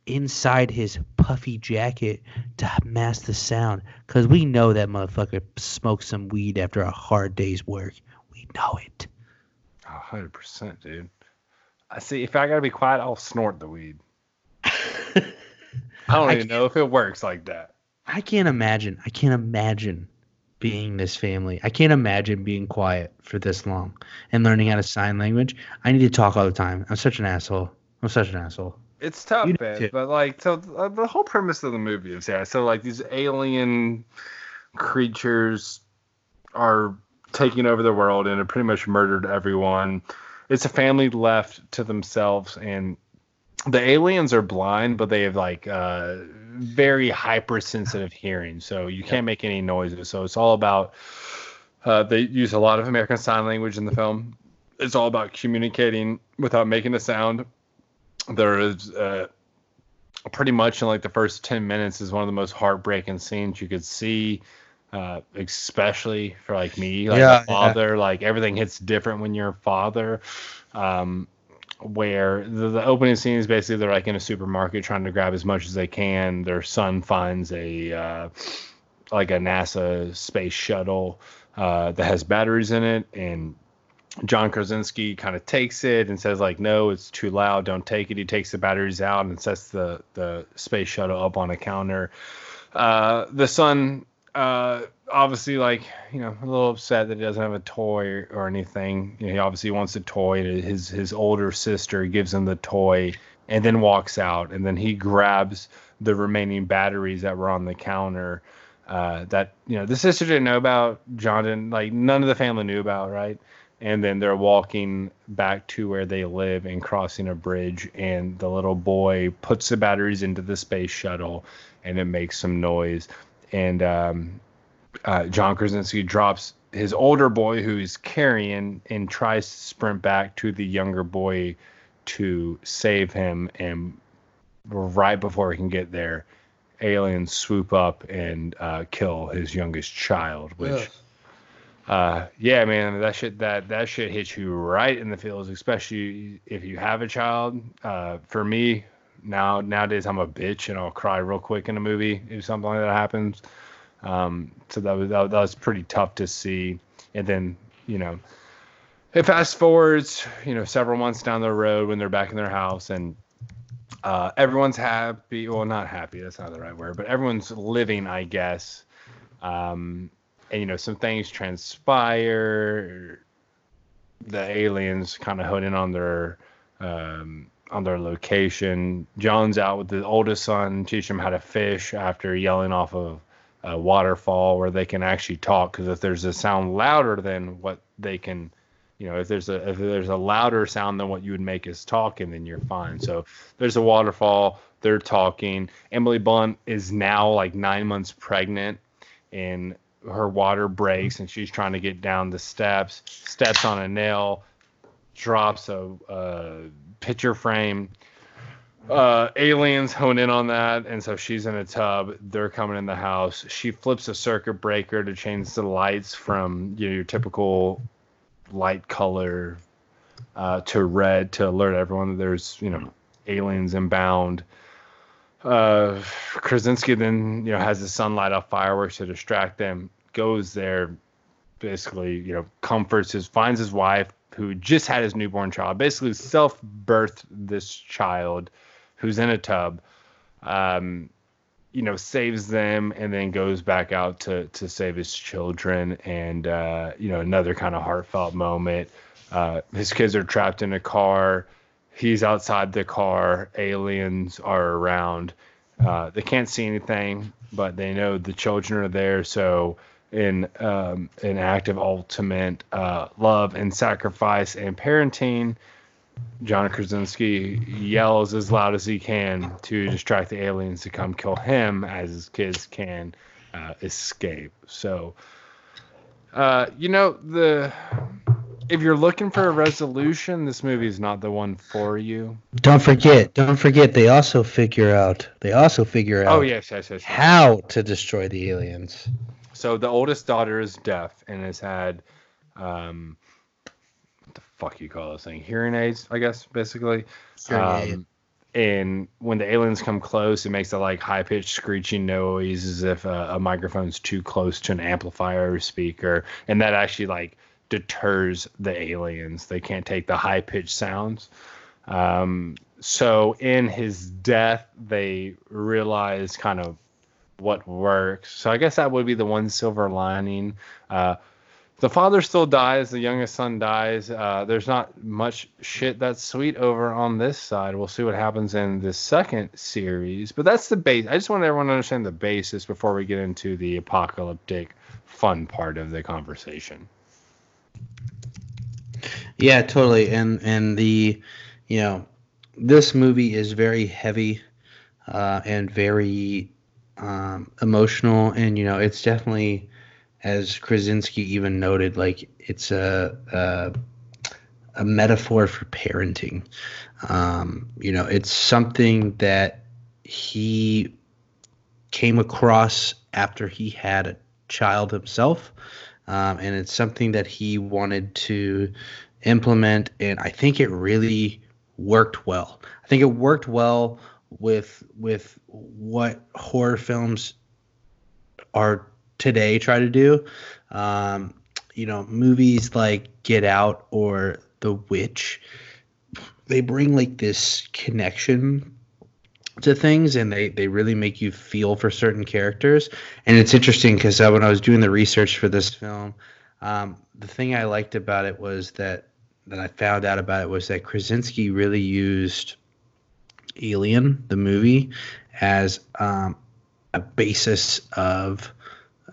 inside his puffy jacket to mask the sound. Because we know that motherfucker smoked some weed after a hard day's work. We know it. A hundred percent, dude. I see. If I gotta be quiet, I'll snort the weed. (laughs) I don't I even know if it works like that. I can't imagine. I can't imagine being this family. I can't imagine being quiet for this long and learning how to sign language. I need to talk all the time. I'm such an asshole. I'm such an asshole. It's tough, man. But like, so uh, the whole premise of the movie is yeah. So like these alien creatures are taking over the world and have pretty much murdered everyone. It's a family left to themselves, and the aliens are blind, but they have like uh, very hypersensitive hearing, so you can't make any noises. So it's all about. Uh, they use a lot of American Sign Language in the film. It's all about communicating without making a sound there is uh, pretty much in like the first 10 minutes is one of the most heartbreaking scenes you could see uh, especially for like me like Yeah, a father like everything hits different when you're a father um, where the, the opening scene is basically they're like in a supermarket trying to grab as much as they can their son finds a uh, like a nasa space shuttle uh, that has batteries in it and John Krasinski kind of takes it and says like, no, it's too loud. Don't take it. He takes the batteries out and sets the the space shuttle up on a counter. Uh, the son, uh, obviously like you know a little upset that he doesn't have a toy or, or anything. You know, he obviously wants a toy. His his older sister gives him the toy and then walks out. And then he grabs the remaining batteries that were on the counter. Uh, that you know the sister didn't know about. John didn't like none of the family knew about, right? and then they're walking back to where they live and crossing a bridge and the little boy puts the batteries into the space shuttle and it makes some noise and um, uh, john krasinski drops his older boy who he's carrying and tries to sprint back to the younger boy to save him and right before he can get there aliens swoop up and uh, kill his youngest child which uh, yeah, man, that shit that that shit hits you right in the feels, especially if you have a child. Uh, for me, now nowadays I'm a bitch and I'll cry real quick in a movie if something like that happens. Um, so that was that, that was pretty tough to see. And then you know, it fast forwards, you know, several months down the road when they're back in their house and uh, everyone's happy. Well, not happy. That's not the right word, but everyone's living, I guess. Um, and you know some things transpire the aliens kind of hone in on their um, on their location. John's out with the oldest son teach him how to fish after yelling off of a waterfall where they can actually talk because if there's a sound louder than what they can you know if there's a if there's a louder sound than what you would make as talking then you're fine. So there's a waterfall they're talking. Emily blunt is now like nine months pregnant and her water breaks and she's trying to get down the steps, steps on a nail, drops a, a picture frame. Uh, aliens hone in on that, and so she's in a tub. They're coming in the house. She flips a circuit breaker to change the lights from you know, your typical light color uh, to red to alert everyone that there's you know aliens inbound uh, Krasinski then you know has his son light off fireworks to distract them. Goes there, basically you know comforts his finds his wife who just had his newborn child. Basically self birthed this child who's in a tub. Um, you know saves them and then goes back out to to save his children and uh, you know another kind of heartfelt moment. Uh, his kids are trapped in a car. He's outside the car. Aliens are around. Uh, they can't see anything, but they know the children are there. So, in um, an act of ultimate uh, love and sacrifice and parenting, John Krasinski yells as loud as he can to distract the aliens to come kill him as his kids can uh, escape. So, uh, you know, the if you're looking for a resolution, this movie is not the one for you. Don't forget, don't forget. They also figure out. They also figure out Oh yes, yes, yes. yes. how to destroy the aliens. So the oldest daughter is deaf and has had, um, what the fuck you call this thing? Hearing aids, I guess, basically. Um, and when the aliens come close, it makes a like high pitched screeching noise as if a, a microphone's too close to an amplifier or speaker, and that actually like deters the aliens. They can't take the high pitched sounds. Um, so in his death, they realize kind of what works. So I guess that would be the one silver lining. Uh, the father still dies. The youngest son dies. Uh, there's not much shit that's sweet over on this side. We'll see what happens in the second series. But that's the base. I just want everyone to understand the basis before we get into the apocalyptic fun part of the conversation. Yeah, totally. And and the, you know, this movie is very heavy, uh, and very um, emotional, and you know, it's definitely, as Krasinski even noted, like it's a a, a metaphor for parenting. Um, you know, it's something that he came across after he had a child himself. Um, and it's something that he wanted to implement, and I think it really worked well. I think it worked well with with what horror films are today try to do. Um, you know, movies like Get Out or The Witch, they bring like this connection to things and they, they really make you feel for certain characters. And it's interesting because uh, when I was doing the research for this film, um, the thing I liked about it was that that I found out about it was that Krasinski really used Alien, the movie, as um, a basis of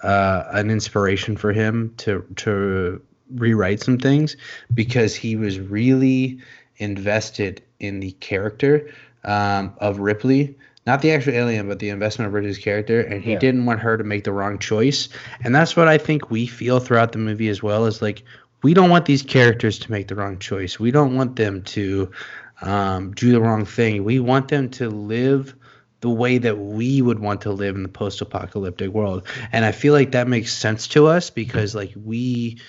uh, an inspiration for him to to rewrite some things because he was really invested in the character um, of Ripley, not the actual alien, but the investment of Ripley's character, and he Yeah. didn't want her to make the wrong choice. And that's what I think we feel throughout the movie as well. Is like we don't want these characters to make the wrong choice. We don't want them to um, do the wrong thing. We want them to live the way that we would want to live in the post-apocalyptic world. And I feel like that makes sense to us because like we,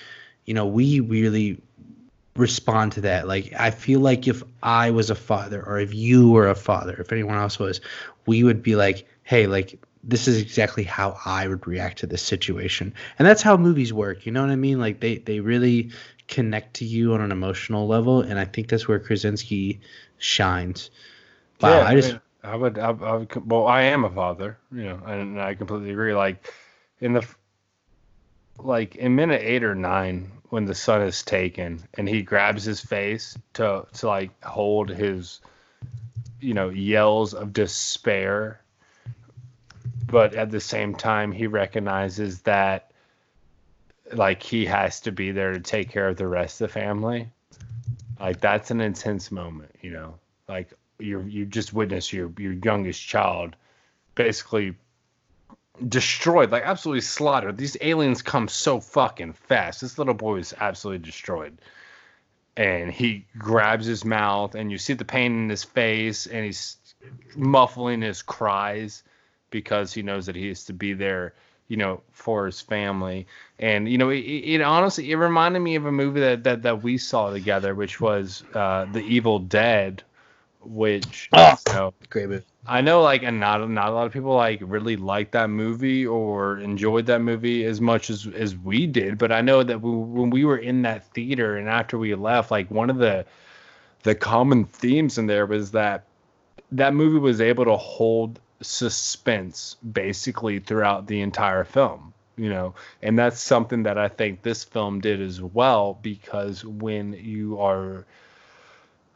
you know, we really respond to that. Like I feel like if I was a father or if you were a father, if anyone else was, we would be like, "Hey, like this is exactly how I would react to this situation." And that's how movies work. You know what I mean? Like they they really connect to you on an emotional level, and I think that's where Krasinski shines. Wow, I just I would, I, I would, well, I am a father, you know, and I completely agree. Like in the, like in minute eight or nine, when the son is taken and he grabs his face to to like hold his, you know, yells of despair, but at the same time he recognizes that, like he has to be there to take care of the rest of the family. Like that's an intense moment, you know. Like you you just witness your your youngest child basically destroyed, like absolutely slaughtered. These aliens come so fucking fast. This little boy is absolutely destroyed. And he grabs his mouth, and you see the pain in his face, and he's muffling his cries because he knows that he has to be there, you know, for his family. And you know, it, it honestly it reminded me of a movie that that, that we saw together, which was uh, The Evil Dead, which Oh. you know, great movie. I know like and not not a lot of people like really liked that movie or enjoyed that movie as much as as we did, but I know that we, when we were in that theater and after we left, like one of the the common themes in there was that that movie was able to hold suspense basically throughout the entire film. you know and that's something that i think this film did as well because when you are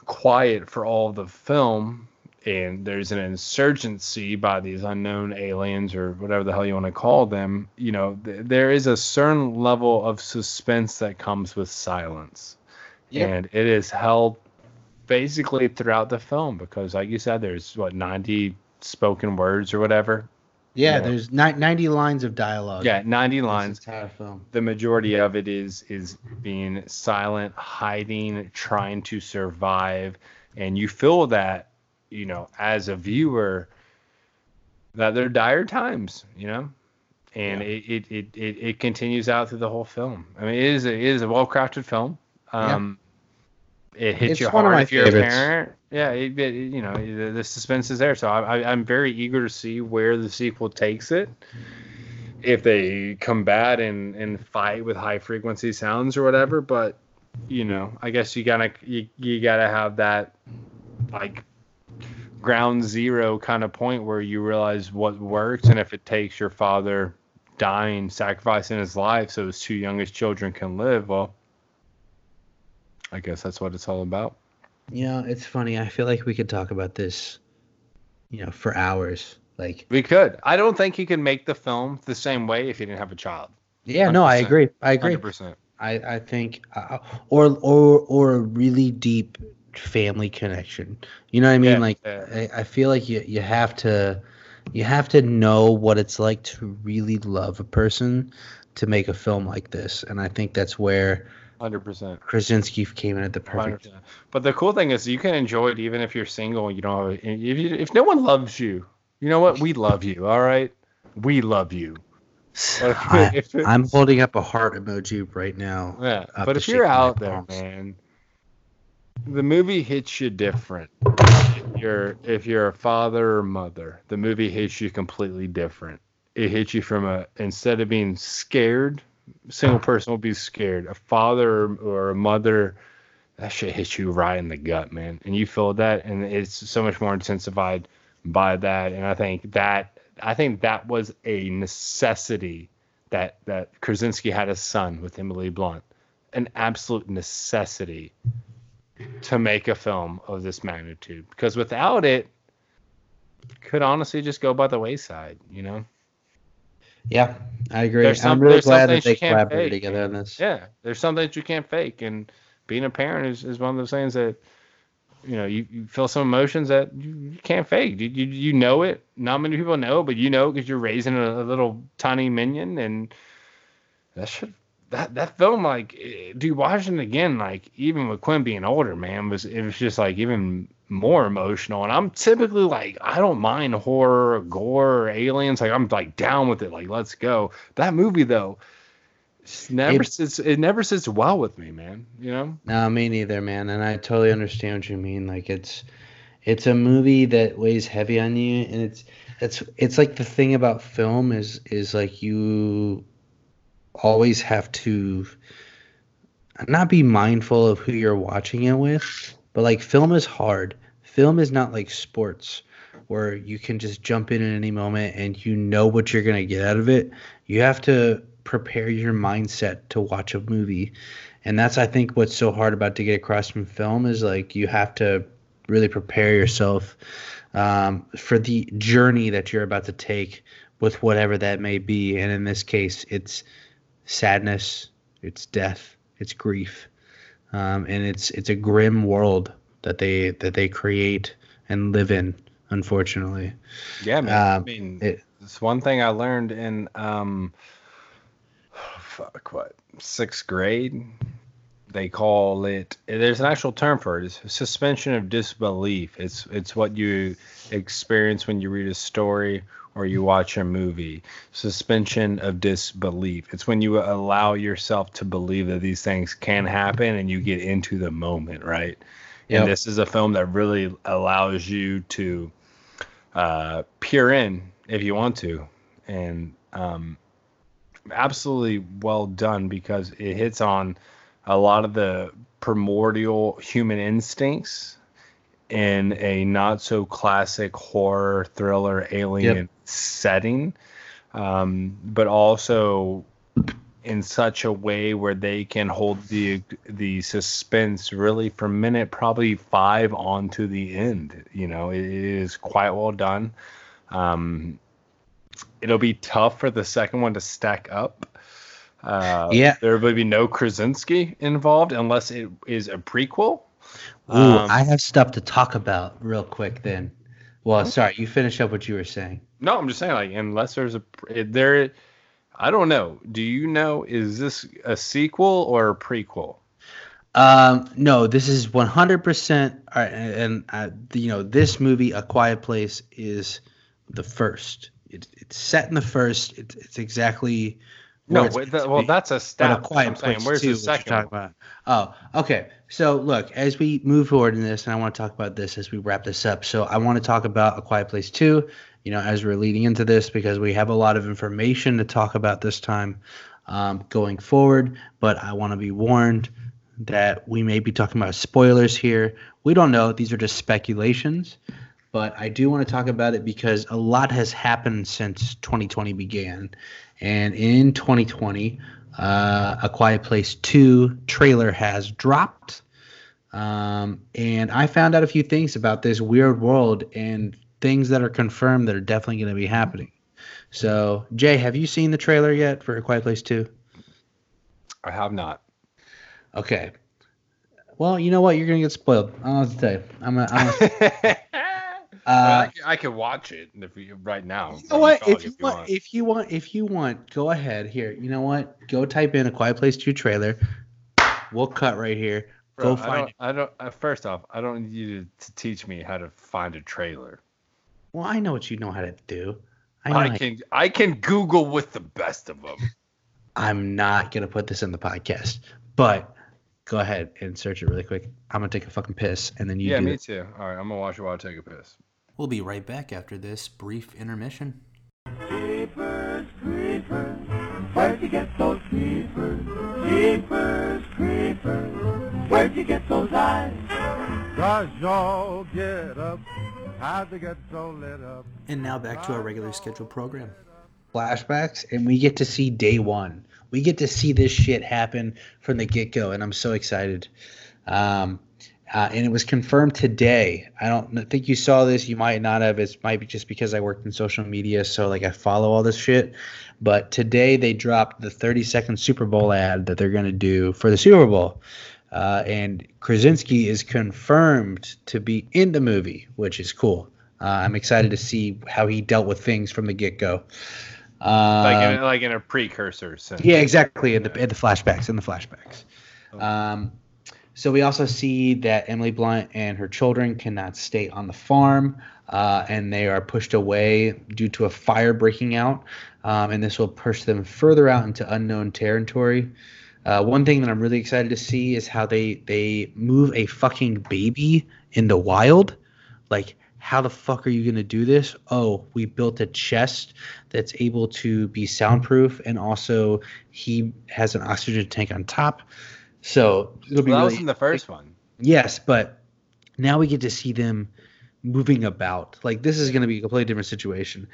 quiet for all the film and there's an insurgency by these unknown aliens or whatever the hell you want to call them you know th- there is a certain level of suspense that comes with silence Yep. and it is held basically throughout the film because like you said there's what 90 spoken words or whatever. Yeah, Yeah. there's ni- 90 lines of dialogue. yeah 90 in this lines. entire film. the majority of it is is being silent hiding trying to survive. And you feel that you know as a viewer that they're dire times you know? And it, it, it, it, it continues out through the whole film. I mean it is a, it is a well crafted film um it hits It's you hard if you're favorites. a parent. Yeah it, it- you know the, the suspense is there. So I, I, i'm very eager to see where the sequel takes it. If they combat and and fight with high frequency sounds or whatever but you know i guess you gotta you, you gotta have that like ground zero kind of point where you realize what works and if it takes your father dying sacrificing his life so his two youngest children can live well i guess that's what it's all about Yeah, it's funny. I feel like we could talk about this, you know, for hours. Like, we could i don't think you could make the film the same way if you didn't have a child yeah, no, I agree. I agree. 100% I, I think, uh, or or or a really deep family connection. You know what I mean? Yeah, like, yeah. I, I feel like you you have to you have to know what it's like to really love a person to make a film like this, and I think that's where 100% Krasinski came in at the perfect. 100%. But the cool thing is you can enjoy it even if you're single and you don't have if you, if no one loves you. You know what? We love you, all right? We love you. (sighs) I, (laughs) I'm holding up a heart emoji right now. Yeah. But if you're out there, man, the movie hits you different. If you're if you're a father or mother, the movie hits you completely different. It hits you from a instead of being scared, single person will be scared. A father or, a mother, that shit hits you right in the gut, man. And you feel that, and it's so much more intensified by that. And I think that I think that was a necessity that that Krasinski had a son with Emily Blunt, an absolute necessity to make a film of this magnitude. Because without it, could honestly just go by the wayside, you know? Yeah, I agree. There's I'm really glad that they collaborated fake, together on this. Yeah, there's something that you can't fake, and being a parent is, is one of those things that you know you, you feel some emotions that you, you can't fake. You, you you know it. Not many people know, but you know because you're raising a, a little tiny minion, and that should that that film like eh, dude watching it again like even with Quinn being older man was it was just like even more emotional. And I'm typically like I don't mind horror or gore or aliens. Like I'm like down with it. Like let's go. That movie though never It- sits it never sits well with me man you know? No, me neither, man. And I totally understand what you mean. Like it's it's a movie that weighs heavy on you. And it's it's it's like the thing about film is is like you always have to not be mindful of who you're watching it with, but like film is hard. Film is not like sports where you can just jump in at any moment and you know what you're going to get out of it. You have to prepare your mindset to watch a movie. And that's I think what's so hard about to get across from film is like you have to really prepare yourself um, for the journey that you're about to take with whatever that may be. And in this case, it's sadness, it's death, it's grief, um, and it's it's a grim world that they that they create and live in. Unfortunately, yeah man. I Um, mean it- it's one thing I learned in um fuck what sixth grade? They call it there's an actual term for it. It's suspension of disbelief. It's it's what you experience when you read a story or you watch a movie suspension of disbelief. It's when you allow yourself to believe that these things can happen and you get into the moment right? Yep. and this is a film that really allows you to uh, peer in if you want to. And um, absolutely well done because it hits on a lot of the primordial human instincts in a not so classic horror thriller alien Yep. setting um, but also in such a way where they can hold the the suspense really from minute probably five on to the end. You know, it is quite well done. Um, it'll be tough for the second one to stack up. Uh, Yeah. there will be no Krasinski involved unless it is a prequel. Ooh, Um, I have stuff to talk about real quick then. Well, sorry, you finish up what you were saying. No, I'm just saying, like, unless there's a there, I don't know. Do you know? Is this a sequel or a prequel? Um, no, this is 100%. All right, and, and uh, you know, this movie, A Quiet Place, is the first. It, it's set in the first. It's it's exactly. No, wait, that, well, be. that's a stat. a quiet I'm saying, where's too, the second about. Oh, okay. So look, as we move forward in this, and I want to talk about this as we wrap this up. So I want to talk about A Quiet Place Two. You know, as we're leading into this, because we have a lot of information to talk about this time um, going forward. But I want to be warned that we may be talking about spoilers here. We don't know; these are just speculations. But I do want to talk about it because a lot has happened since 2020 began. And in 2020, uh, A Quiet Place 2 trailer has dropped. Um, and I found out a few things about this weird world and things that are confirmed that are definitely going to be happening. So, Jay, have you seen the trailer yet for A Quiet Place 2? I have not. Okay. Well, you know what? You're going to get spoiled. I don't know what to tell you. I'm gonna, I'm (laughs) Well, uh, I, I could watch it if you, right now. You know what? Dog, If you want, if you want, if you want, go ahead. Here, you know what? Go type in a Quiet Place Two trailer. We'll cut right here. Bro, go I find don't, it. I don't. Uh, first off, I don't need you to, teach me how to find a trailer. Well, I know what you know how to do. I know. I can I can Google with the best of them. I'm not gonna put this in the podcast, but go ahead and search it really quick. I'm gonna take a fucking piss, and then you yeah, do me it. too. All right, I'm gonna watch it while I take a piss. We'll be right back after this brief intermission. Creepers, creepers, where'd you get those creepers? Creepers, creepers, where'd you get those eyes? Does y'all get up? How'd they get so lit up? And now back to our regular scheduled program. flashbacks and we get to see day one. We get to see this shit happen from the get go, and I'm so excited. Um, uh, and it was confirmed today. I don't think you saw this. You might not have. It might be just because I worked in social media, so like I follow all this shit. But today they dropped the 30 second Super Bowl ad that they're gonna do for the Super Bowl. Uh, and Krasinski is confirmed to be in the movie, which is cool. Uh, I'm excited to see how he dealt with things from the get go. Like in, like in a precursor sense. yeah, exactly. In the in the flashbacks, in the flashbacks. Um, so we also see that Emily Blunt and her children cannot stay on the farm, uh, and they are pushed away due to a fire breaking out, um, and this will push them further out into unknown territory. Uh, one thing that I'm really excited to see is how they they move a fucking baby in the wild. Like, how the fuck are you gonna do this? Oh, we built a chest that's able to be soundproof, and also he has an oxygen tank on top. So it'll be Well, that really was in the first one. Yes, but now we get to see them moving about. Like this is going to be a completely different situation.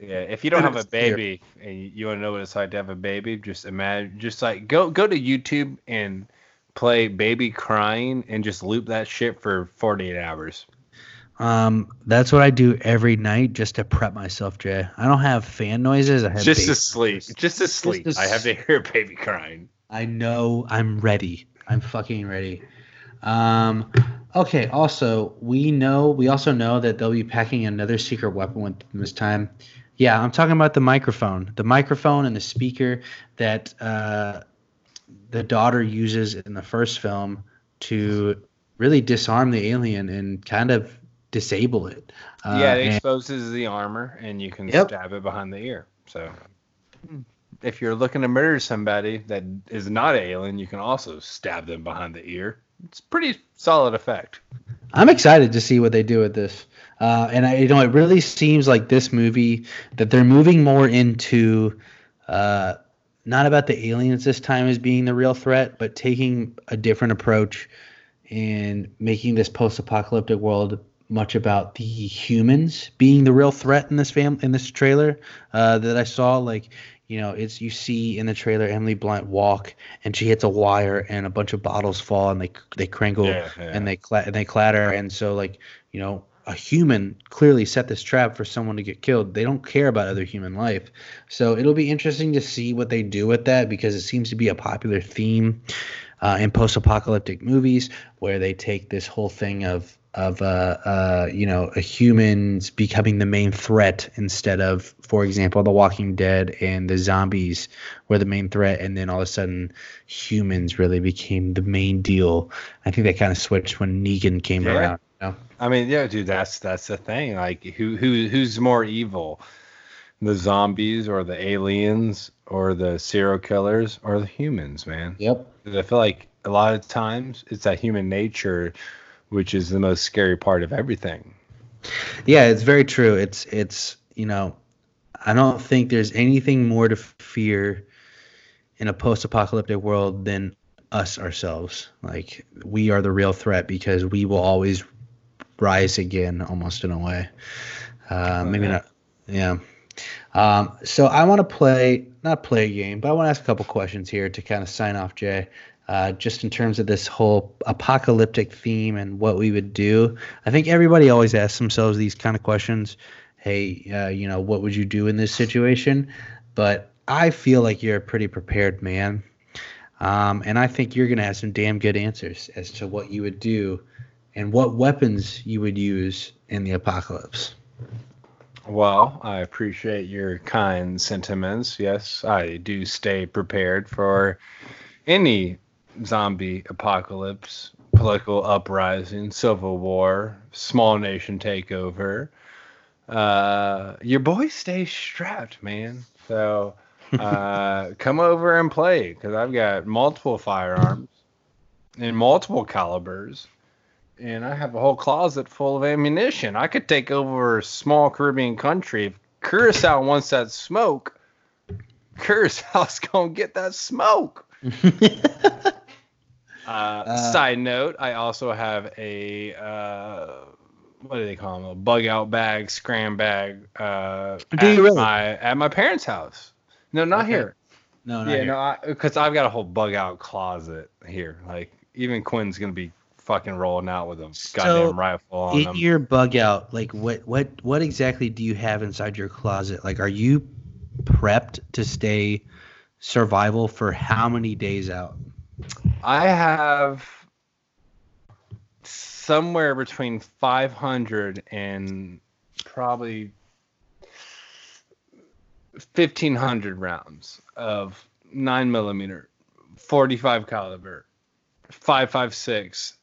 Yeah, if you don't And have a baby and you, want to know what it's like to have a baby, just imagine, just like go go to YouTube and play baby crying and just loop that shit for 48 hours. Um, that's what I do every night just to prep myself, Jay. I don't have fan noises. I have Just to sleep, noises. just to sleep. to I have to hear baby crying. I know I'm ready. I'm fucking ready. Um, okay. Also, we know we also know that they'll be packing another secret weapon with them this time. Yeah, I'm talking about the microphone, the microphone and the speaker that uh, the daughter uses in the first film to really disarm the alien and kind of disable it. Uh, yeah, it and- exposes the armor and you can Yep. stab it behind the ear. So if you're looking to murder somebody that is not alien, you can also stab them behind the ear. It's pretty solid effect. I'm excited to see what they do with this. Uh, and I, you know, it really seems like this movie that they're moving more into uh, not about the aliens this time as being the real threat, but taking a different approach and making this post-apocalyptic world much about the humans being the real threat in this fam in this trailer uh, that I saw. Like, you know, it's you see in the trailer Emily Blunt walk and she hits a wire and a bunch of bottles fall and they they crinkle Yeah, yeah. and they cla- and they clatter and so like you know a human clearly set this trap for someone to get killed. They don't care about other human life. So it'll be interesting to see what they do with that because it seems to be a popular theme uh, in post-apocalyptic movies where they take this whole thing of of uh, uh, you know a humans becoming the main threat instead of, for example, The Walking Dead and the zombies were the main threat, and then all of a sudden humans really became the main deal. I think they kind of switched when Negan came Yeah. around. You know? I mean, yeah, dude, that's that's the thing. Like, who who who's more evil, the zombies or the aliens or the serial killers or the humans, man? Yep. I feel like a lot of times it's that human nature, which is the most scary part of everything. Yeah, it's very true. It's it's you know, I don't think there's anything more to fear in a post-apocalyptic world than us ourselves. Like we are the real threat because we will always rise again, almost in a way. Uh, maybe yeah. not. Yeah. Um, so I want to play, not play a game, but I want to ask a couple questions here to kind of sign off, Jay. Uh, just in terms of this whole apocalyptic theme and what we would do. I think everybody always asks themselves these kind of questions. Hey, uh, you know, what would you do in this situation? But I feel like you're a pretty prepared man. Um, and I think you're going to have some damn good answers as to what you would do and what weapons you would use in the apocalypse. Well, I appreciate your kind sentiments. Yes, I do stay prepared for any zombie apocalypse, political uprising, civil war, small nation takeover. Uh, your boy stays strapped, man. So (laughs) uh, come over and play because I've got multiple firearms in multiple calibers and I have a whole closet full of ammunition. I could take over a small Caribbean country. If Curacao wants that smoke, Curacao's (laughs) gonna get that smoke. (laughs) Uh, side note: I also have a uh, what do they call them? A bug out bag, scram bag. Uh, Do at you really? my at my parents' house. No, not Okay. here. No, not Yeah, here. no, because I've got a whole bug out closet here. Like even Quinn's gonna be fucking rolling out with a goddamn So, rifle on in them. your bug out, like what what what exactly do you have inside your closet? Like, are you prepped to stay survival for how many days out? I have somewhere between 500 and probably 1500 rounds of 9 millimeter 45 caliber 556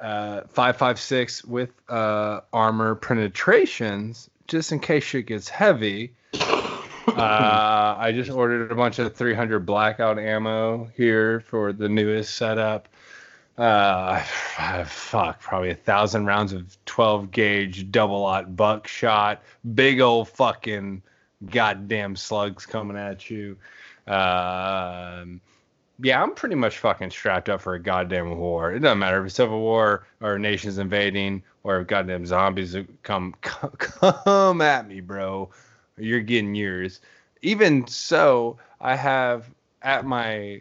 uh 556 with uh armor penetrations just in case shit gets heavy uh, I just (laughs) ordered a bunch of 300 blackout ammo here for the newest setup. Uh, (sighs) fuck, probably a thousand rounds of 12 gauge double aught buckshot. Big old fucking goddamn slugs coming at you. Um, yeah, I'm pretty much fucking strapped up for a goddamn war. It doesn't matter if it's civil war or nations invading or if goddamn zombies come come, (laughs) come at me, bro. You're getting yours. Even so, I have at my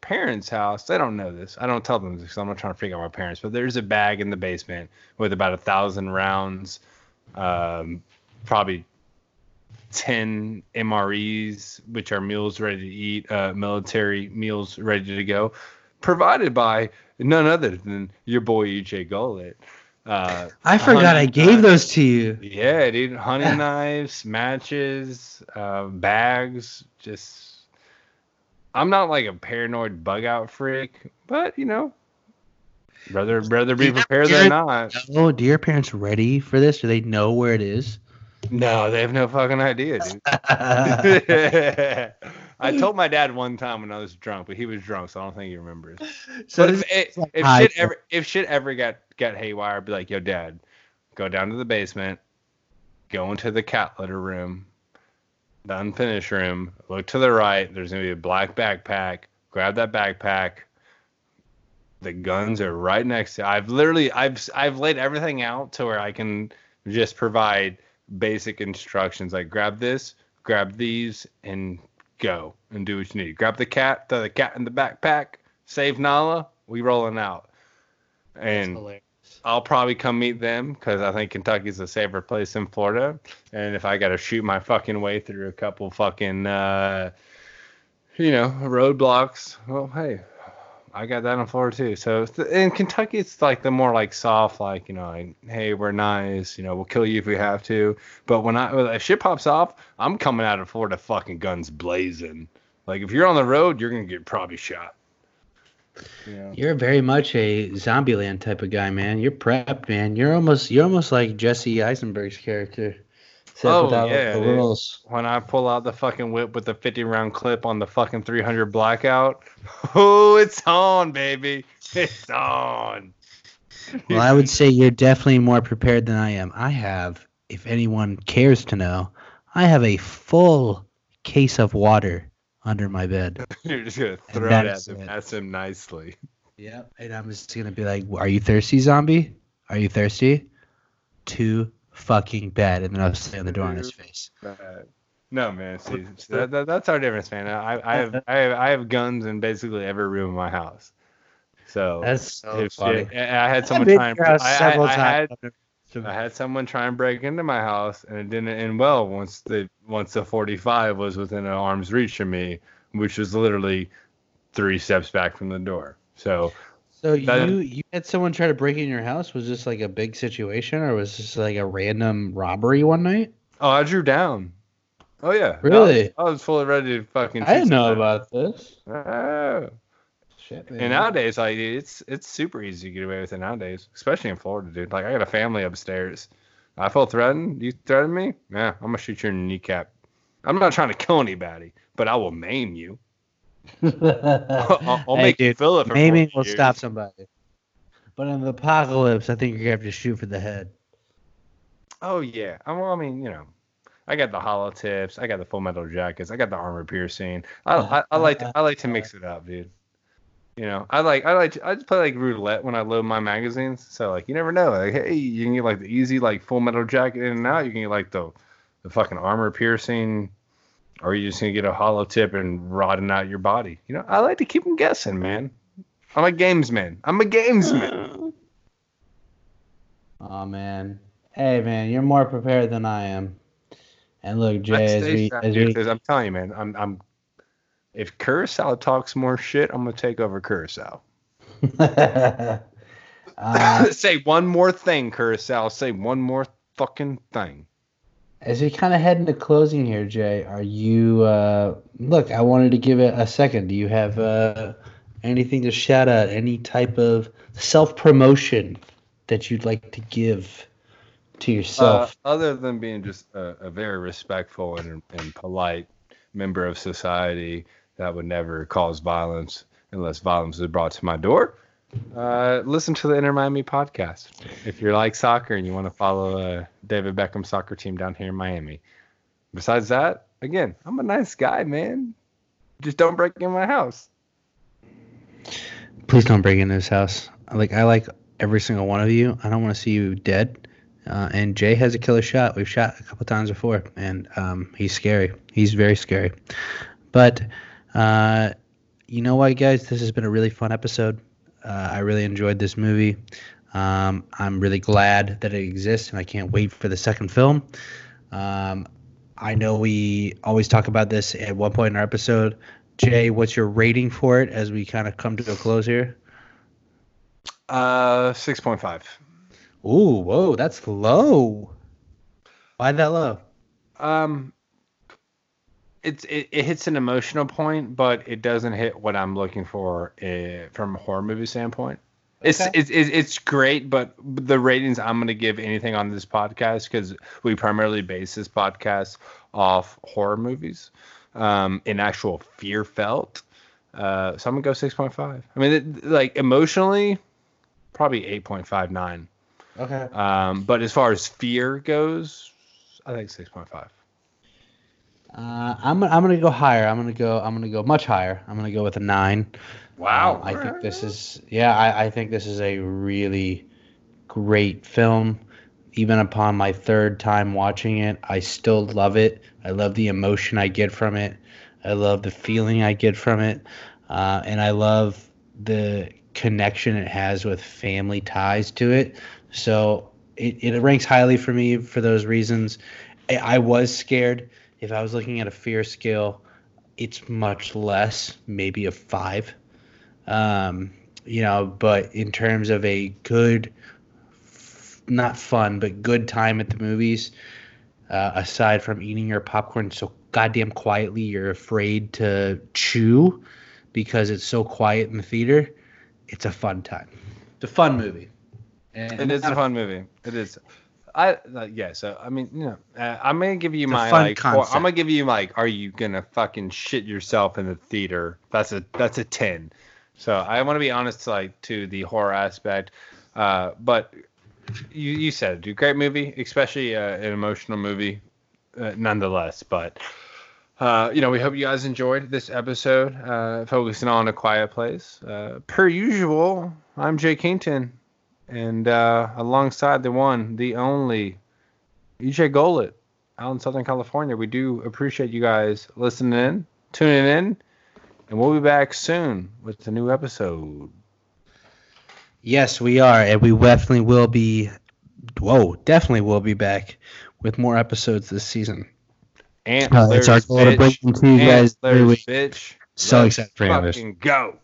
parents' house. They don't know this. I don't tell them because I'm not trying to freak out my parents. But there's a bag in the basement with about a thousand rounds, um, probably 10 MREs, which are meals ready to eat, uh, military meals ready to go, provided by none other than your boy EJ Gullet. Uh, I forgot I gave knives- those to you. Yeah, dude, hunting (laughs) knives, matches, uh, bags. Just, I'm not like a paranoid bug out freak, but you know, rather rather be prepared than not. Oh, do your parents ready for this? Do they know where it is? No, they have no fucking idea, dude. (laughs) (laughs) I told my dad one time when I was drunk, but he was drunk, so I don't think he remembers. (laughs) so but if, eh, if, like if shit ever if shit ever got got haywire, I'd be like, "Yo, dad, go down to the basement, go into the cat litter room, the unfinished room, look to the right. There's gonna be a black backpack. Grab that backpack. the guns are right next to. I've literally I've I've laid everything out to where I can just provide basic instructions like grab this, grab these, and go and do what you need. Grab the cat, throw the cat in the backpack, save Nala. We rolling out, and I'll probably come meet them because I think Kentucky's a safer place than Florida. And if I got to shoot my fucking way through a couple fucking, uh, you know, roadblocks, well, hey, I got that on Florida too. So in Kentucky, it's like the more like soft, like you know, like hey, we're nice, you know, we'll kill you if we have to. But when I when shit pops off, I'm coming out of Florida, fucking guns blazing. Like if you're on the road, you're gonna get probably shot. Yeah. You're very much a Zombieland type of guy, man. You're prepped, man. You're almost you're almost like Jesse Eisenberg's character. Except Oh, without yeah, the rules. when I pull out the fucking whip with the 50 round clip on the fucking 300 blackout, (laughs) oh, it's on, baby. It's on. Well, I would say you're definitely more prepared than I am. I have, if anyone cares to know, I have a full case of water under my bed. (laughs) You're just gonna throw it at him, at him nicely. Yep. And I'm just gonna be like, "Are you thirsty, zombie? Are you thirsty?" Too fucking bad, and then I'll slam the door on his face. No, man. See, that, that, that's our difference, man. I, I have I have I have guns in basically every room in my house. So That's so if funny. shit- I I had someone try and to your house I, I, several I had. I had someone try and break into my house, and it didn't end well once the once the 45 was within an arm's reach of me, which was literally three steps back from the door. So So That- you you had someone try to break in your house? Was this like a big situation, or was this like a random robbery one night? Oh, I drew down. Oh yeah. Really? I was, I was fully ready to fucking. I didn't know about this. Oh. Shit, And nowadays, like it's it's super easy to get away with it nowadays, especially in Florida, dude. Like I got a family upstairs. I feel threatened. You threaten me? Yeah, I'm gonna shoot you in the kneecap. I'm not trying to kill anybody, but I will maim you. (laughs) I'll, I'll Hey, make dude, feel it. For Maiming 40 will years. stop somebody. But in the apocalypse, I think you're gonna have to shoot for the head. Oh yeah. I, well, I mean, you know, I got the hollow tips. I got the full metal jackets. I got the armor piercing. I, oh, I, I like to, I like to mix it up, dude. You know, I like I like to, I just play like roulette when I load my magazines. So like, you never know. Like, hey, you can get like the easy like full metal jacket in and out. You can get like the the fucking armor piercing, or you just gonna get a hollow tip and rotting out your body. You know, I like to keep them guessing, man. I'm a gamesman. I'm a gamesman. Oh (sighs) man. Hey man, you're more prepared than I am. And look, Jay, as we, as dude, we 'cause I'm telling you, man, I'm I'm if Curacao talks more shit, I'm gonna take over Curacao. (laughs) uh, (laughs) Say one more thing, Curacao. Say one more fucking thing. As we kind of head into closing here, Jay, are you? Uh, look, I wanted to give it a second. Do you have uh, anything to shout out? Any type of self promotion that you'd like to give to yourself? Uh, other than being just a, a very respectful and, and polite member of society that would never cause violence unless violence is brought to my door, uh, listen to the Inter Miami podcast. If you're like soccer and you want to follow uh, David Beckham soccer team down here in Miami. Besides that, again, I'm a nice guy, man. Just don't break in my house. Please don't break into this house. Like I like every single one of you. I don't want to see you dead. Uh, and Jay has a killer shot. We've shot a couple times before, and um, he's scary. He's very scary. But uh, you know what, guys? This has been a really fun episode. Uh, I really enjoyed this movie. Um, I'm really glad that it exists, and I can't wait for the second film. Um, I know we always talk about this at one point in our episode. Jay, what's your rating for it as we kind of come to a close here? Uh, 6.5. Ooh, whoa, that's low. Why that low? Um, it's it, it hits an emotional point, but it doesn't hit what I'm looking for uh, from a horror movie standpoint. It's, Okay. it's it's it's great, but the ratings I'm gonna give anything on this podcast because we primarily base this podcast off horror movies, um, in actual fear felt. Uh, so I'm gonna go 6.5. I mean, it, like emotionally, probably 8.59. Okay. Um, but as far as fear goes, I think 6.5. Uh, I'm I'm gonna go higher. I'm gonna go I'm gonna go much higher. I'm gonna go with a nine. Wow. Um, I think this is yeah, I, I think this is a really great film. Even upon my third time watching it, I still love it. I love the emotion I get from it. I love the feeling I get from it, uh, and I love the connection it has with family ties to it. So it, it ranks highly for me for those reasons. I, I was scared. If I was looking at a fear scale, it's much less, maybe a five. Um, you know, but in terms of a good, f- not fun, but good time at the movies, uh, aside from eating your popcorn so goddamn quietly you're afraid to chew because it's so quiet in the theater, it's a fun time. It's a fun movie. And It is a fun movie. It is. I uh, yeah. So I mean, you know, uh, I'm gonna give you my like. Or. I'm gonna give you like. Are you gonna fucking shit yourself in the theater? That's a that's a ten. So I want to be honest, like to the horror aspect. Uh, but you you said it, dude. Great movie, especially uh, an emotional movie, uh, nonetheless. But uh, you know, we hope you guys enjoyed this episode, uh, focusing on a quiet place. Uh, per usual, I'm Jay Kington, and uh, alongside the one, the only, EJ Golit out in Southern California. We do appreciate you guys listening in, tuning in, and we'll be back soon with a new episode. Yes, we are, and we definitely will be. Whoa, definitely will be back with more episodes this season. And Uh, it's our goal to bring them to you guys every Antlers, week. bitch. So Let's excited for Antlers. fucking go.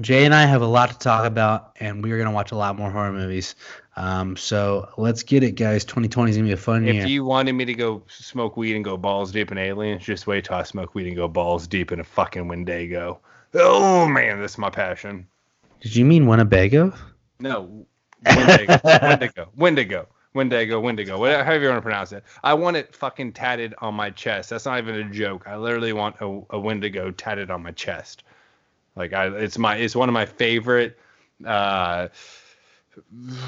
Jay and I have a lot to talk about, and we're gonna watch a lot more horror movies. Um, so let's get it, guys. 2020 is gonna be a fun year. If you wanted me to go smoke weed and go balls deep in aliens, just wait till I smoke weed and go balls deep in a fucking Wendigo. Oh man, this is my passion. Did you mean Winnebago? No, Wendigo, Wendigo, (laughs) Wendigo, Wendigo, Wendigo, whatever however you want to pronounce it. I want it fucking tatted on my chest. That's not even a joke. I literally want a, a Wendigo tatted on my chest. Like I, it's my, it's one of my favorite. Uh,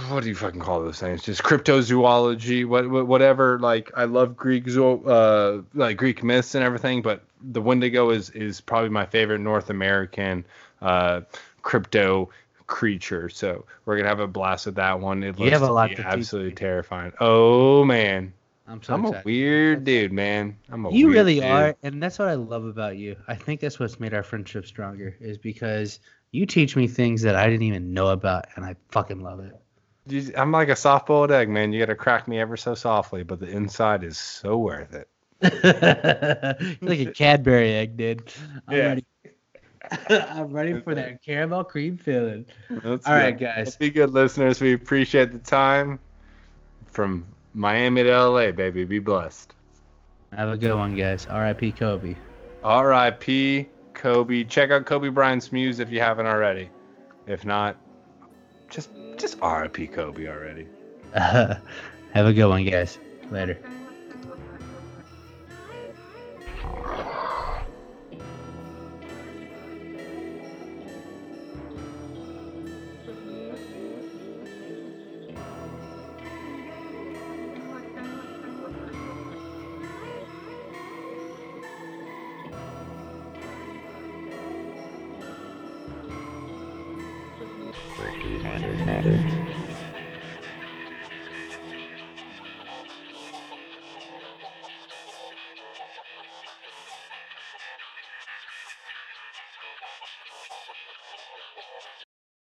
what do you fucking call those things? Just cryptozoology, what, what whatever. Like I love Greek zo- uh like Greek myths and everything, but the Wendigo is is probably my favorite North American uh crypto creature. So we're gonna have a blast with that one. It You looks have a lot to absolutely terrifying. Oh man, I'm so I'm a excited. weird dude, man. I'm a You really dude. are, and that's what I love about you. I think that's what's made our friendship stronger, is because you teach me things that I didn't even know about, and I fucking love it. You- I'm like a soft boiled egg, man. You gotta crack me ever so softly, but the inside is so worth it. (laughs) You're like a Cadbury egg, dude. I'm Yeah. ready. (laughs) I'm ready for that caramel cream filling. All go. right, guys. Be good listeners. We appreciate the time. From Miami to LA, baby. Be blessed. Have a good one, guys. R.I.P. Kobe. R.I.P. Kobe. Check out Kobe Bryant's muse if you haven't already. If not, just just R.I.P. Kobe already. (laughs) Have a good one, guys. Later.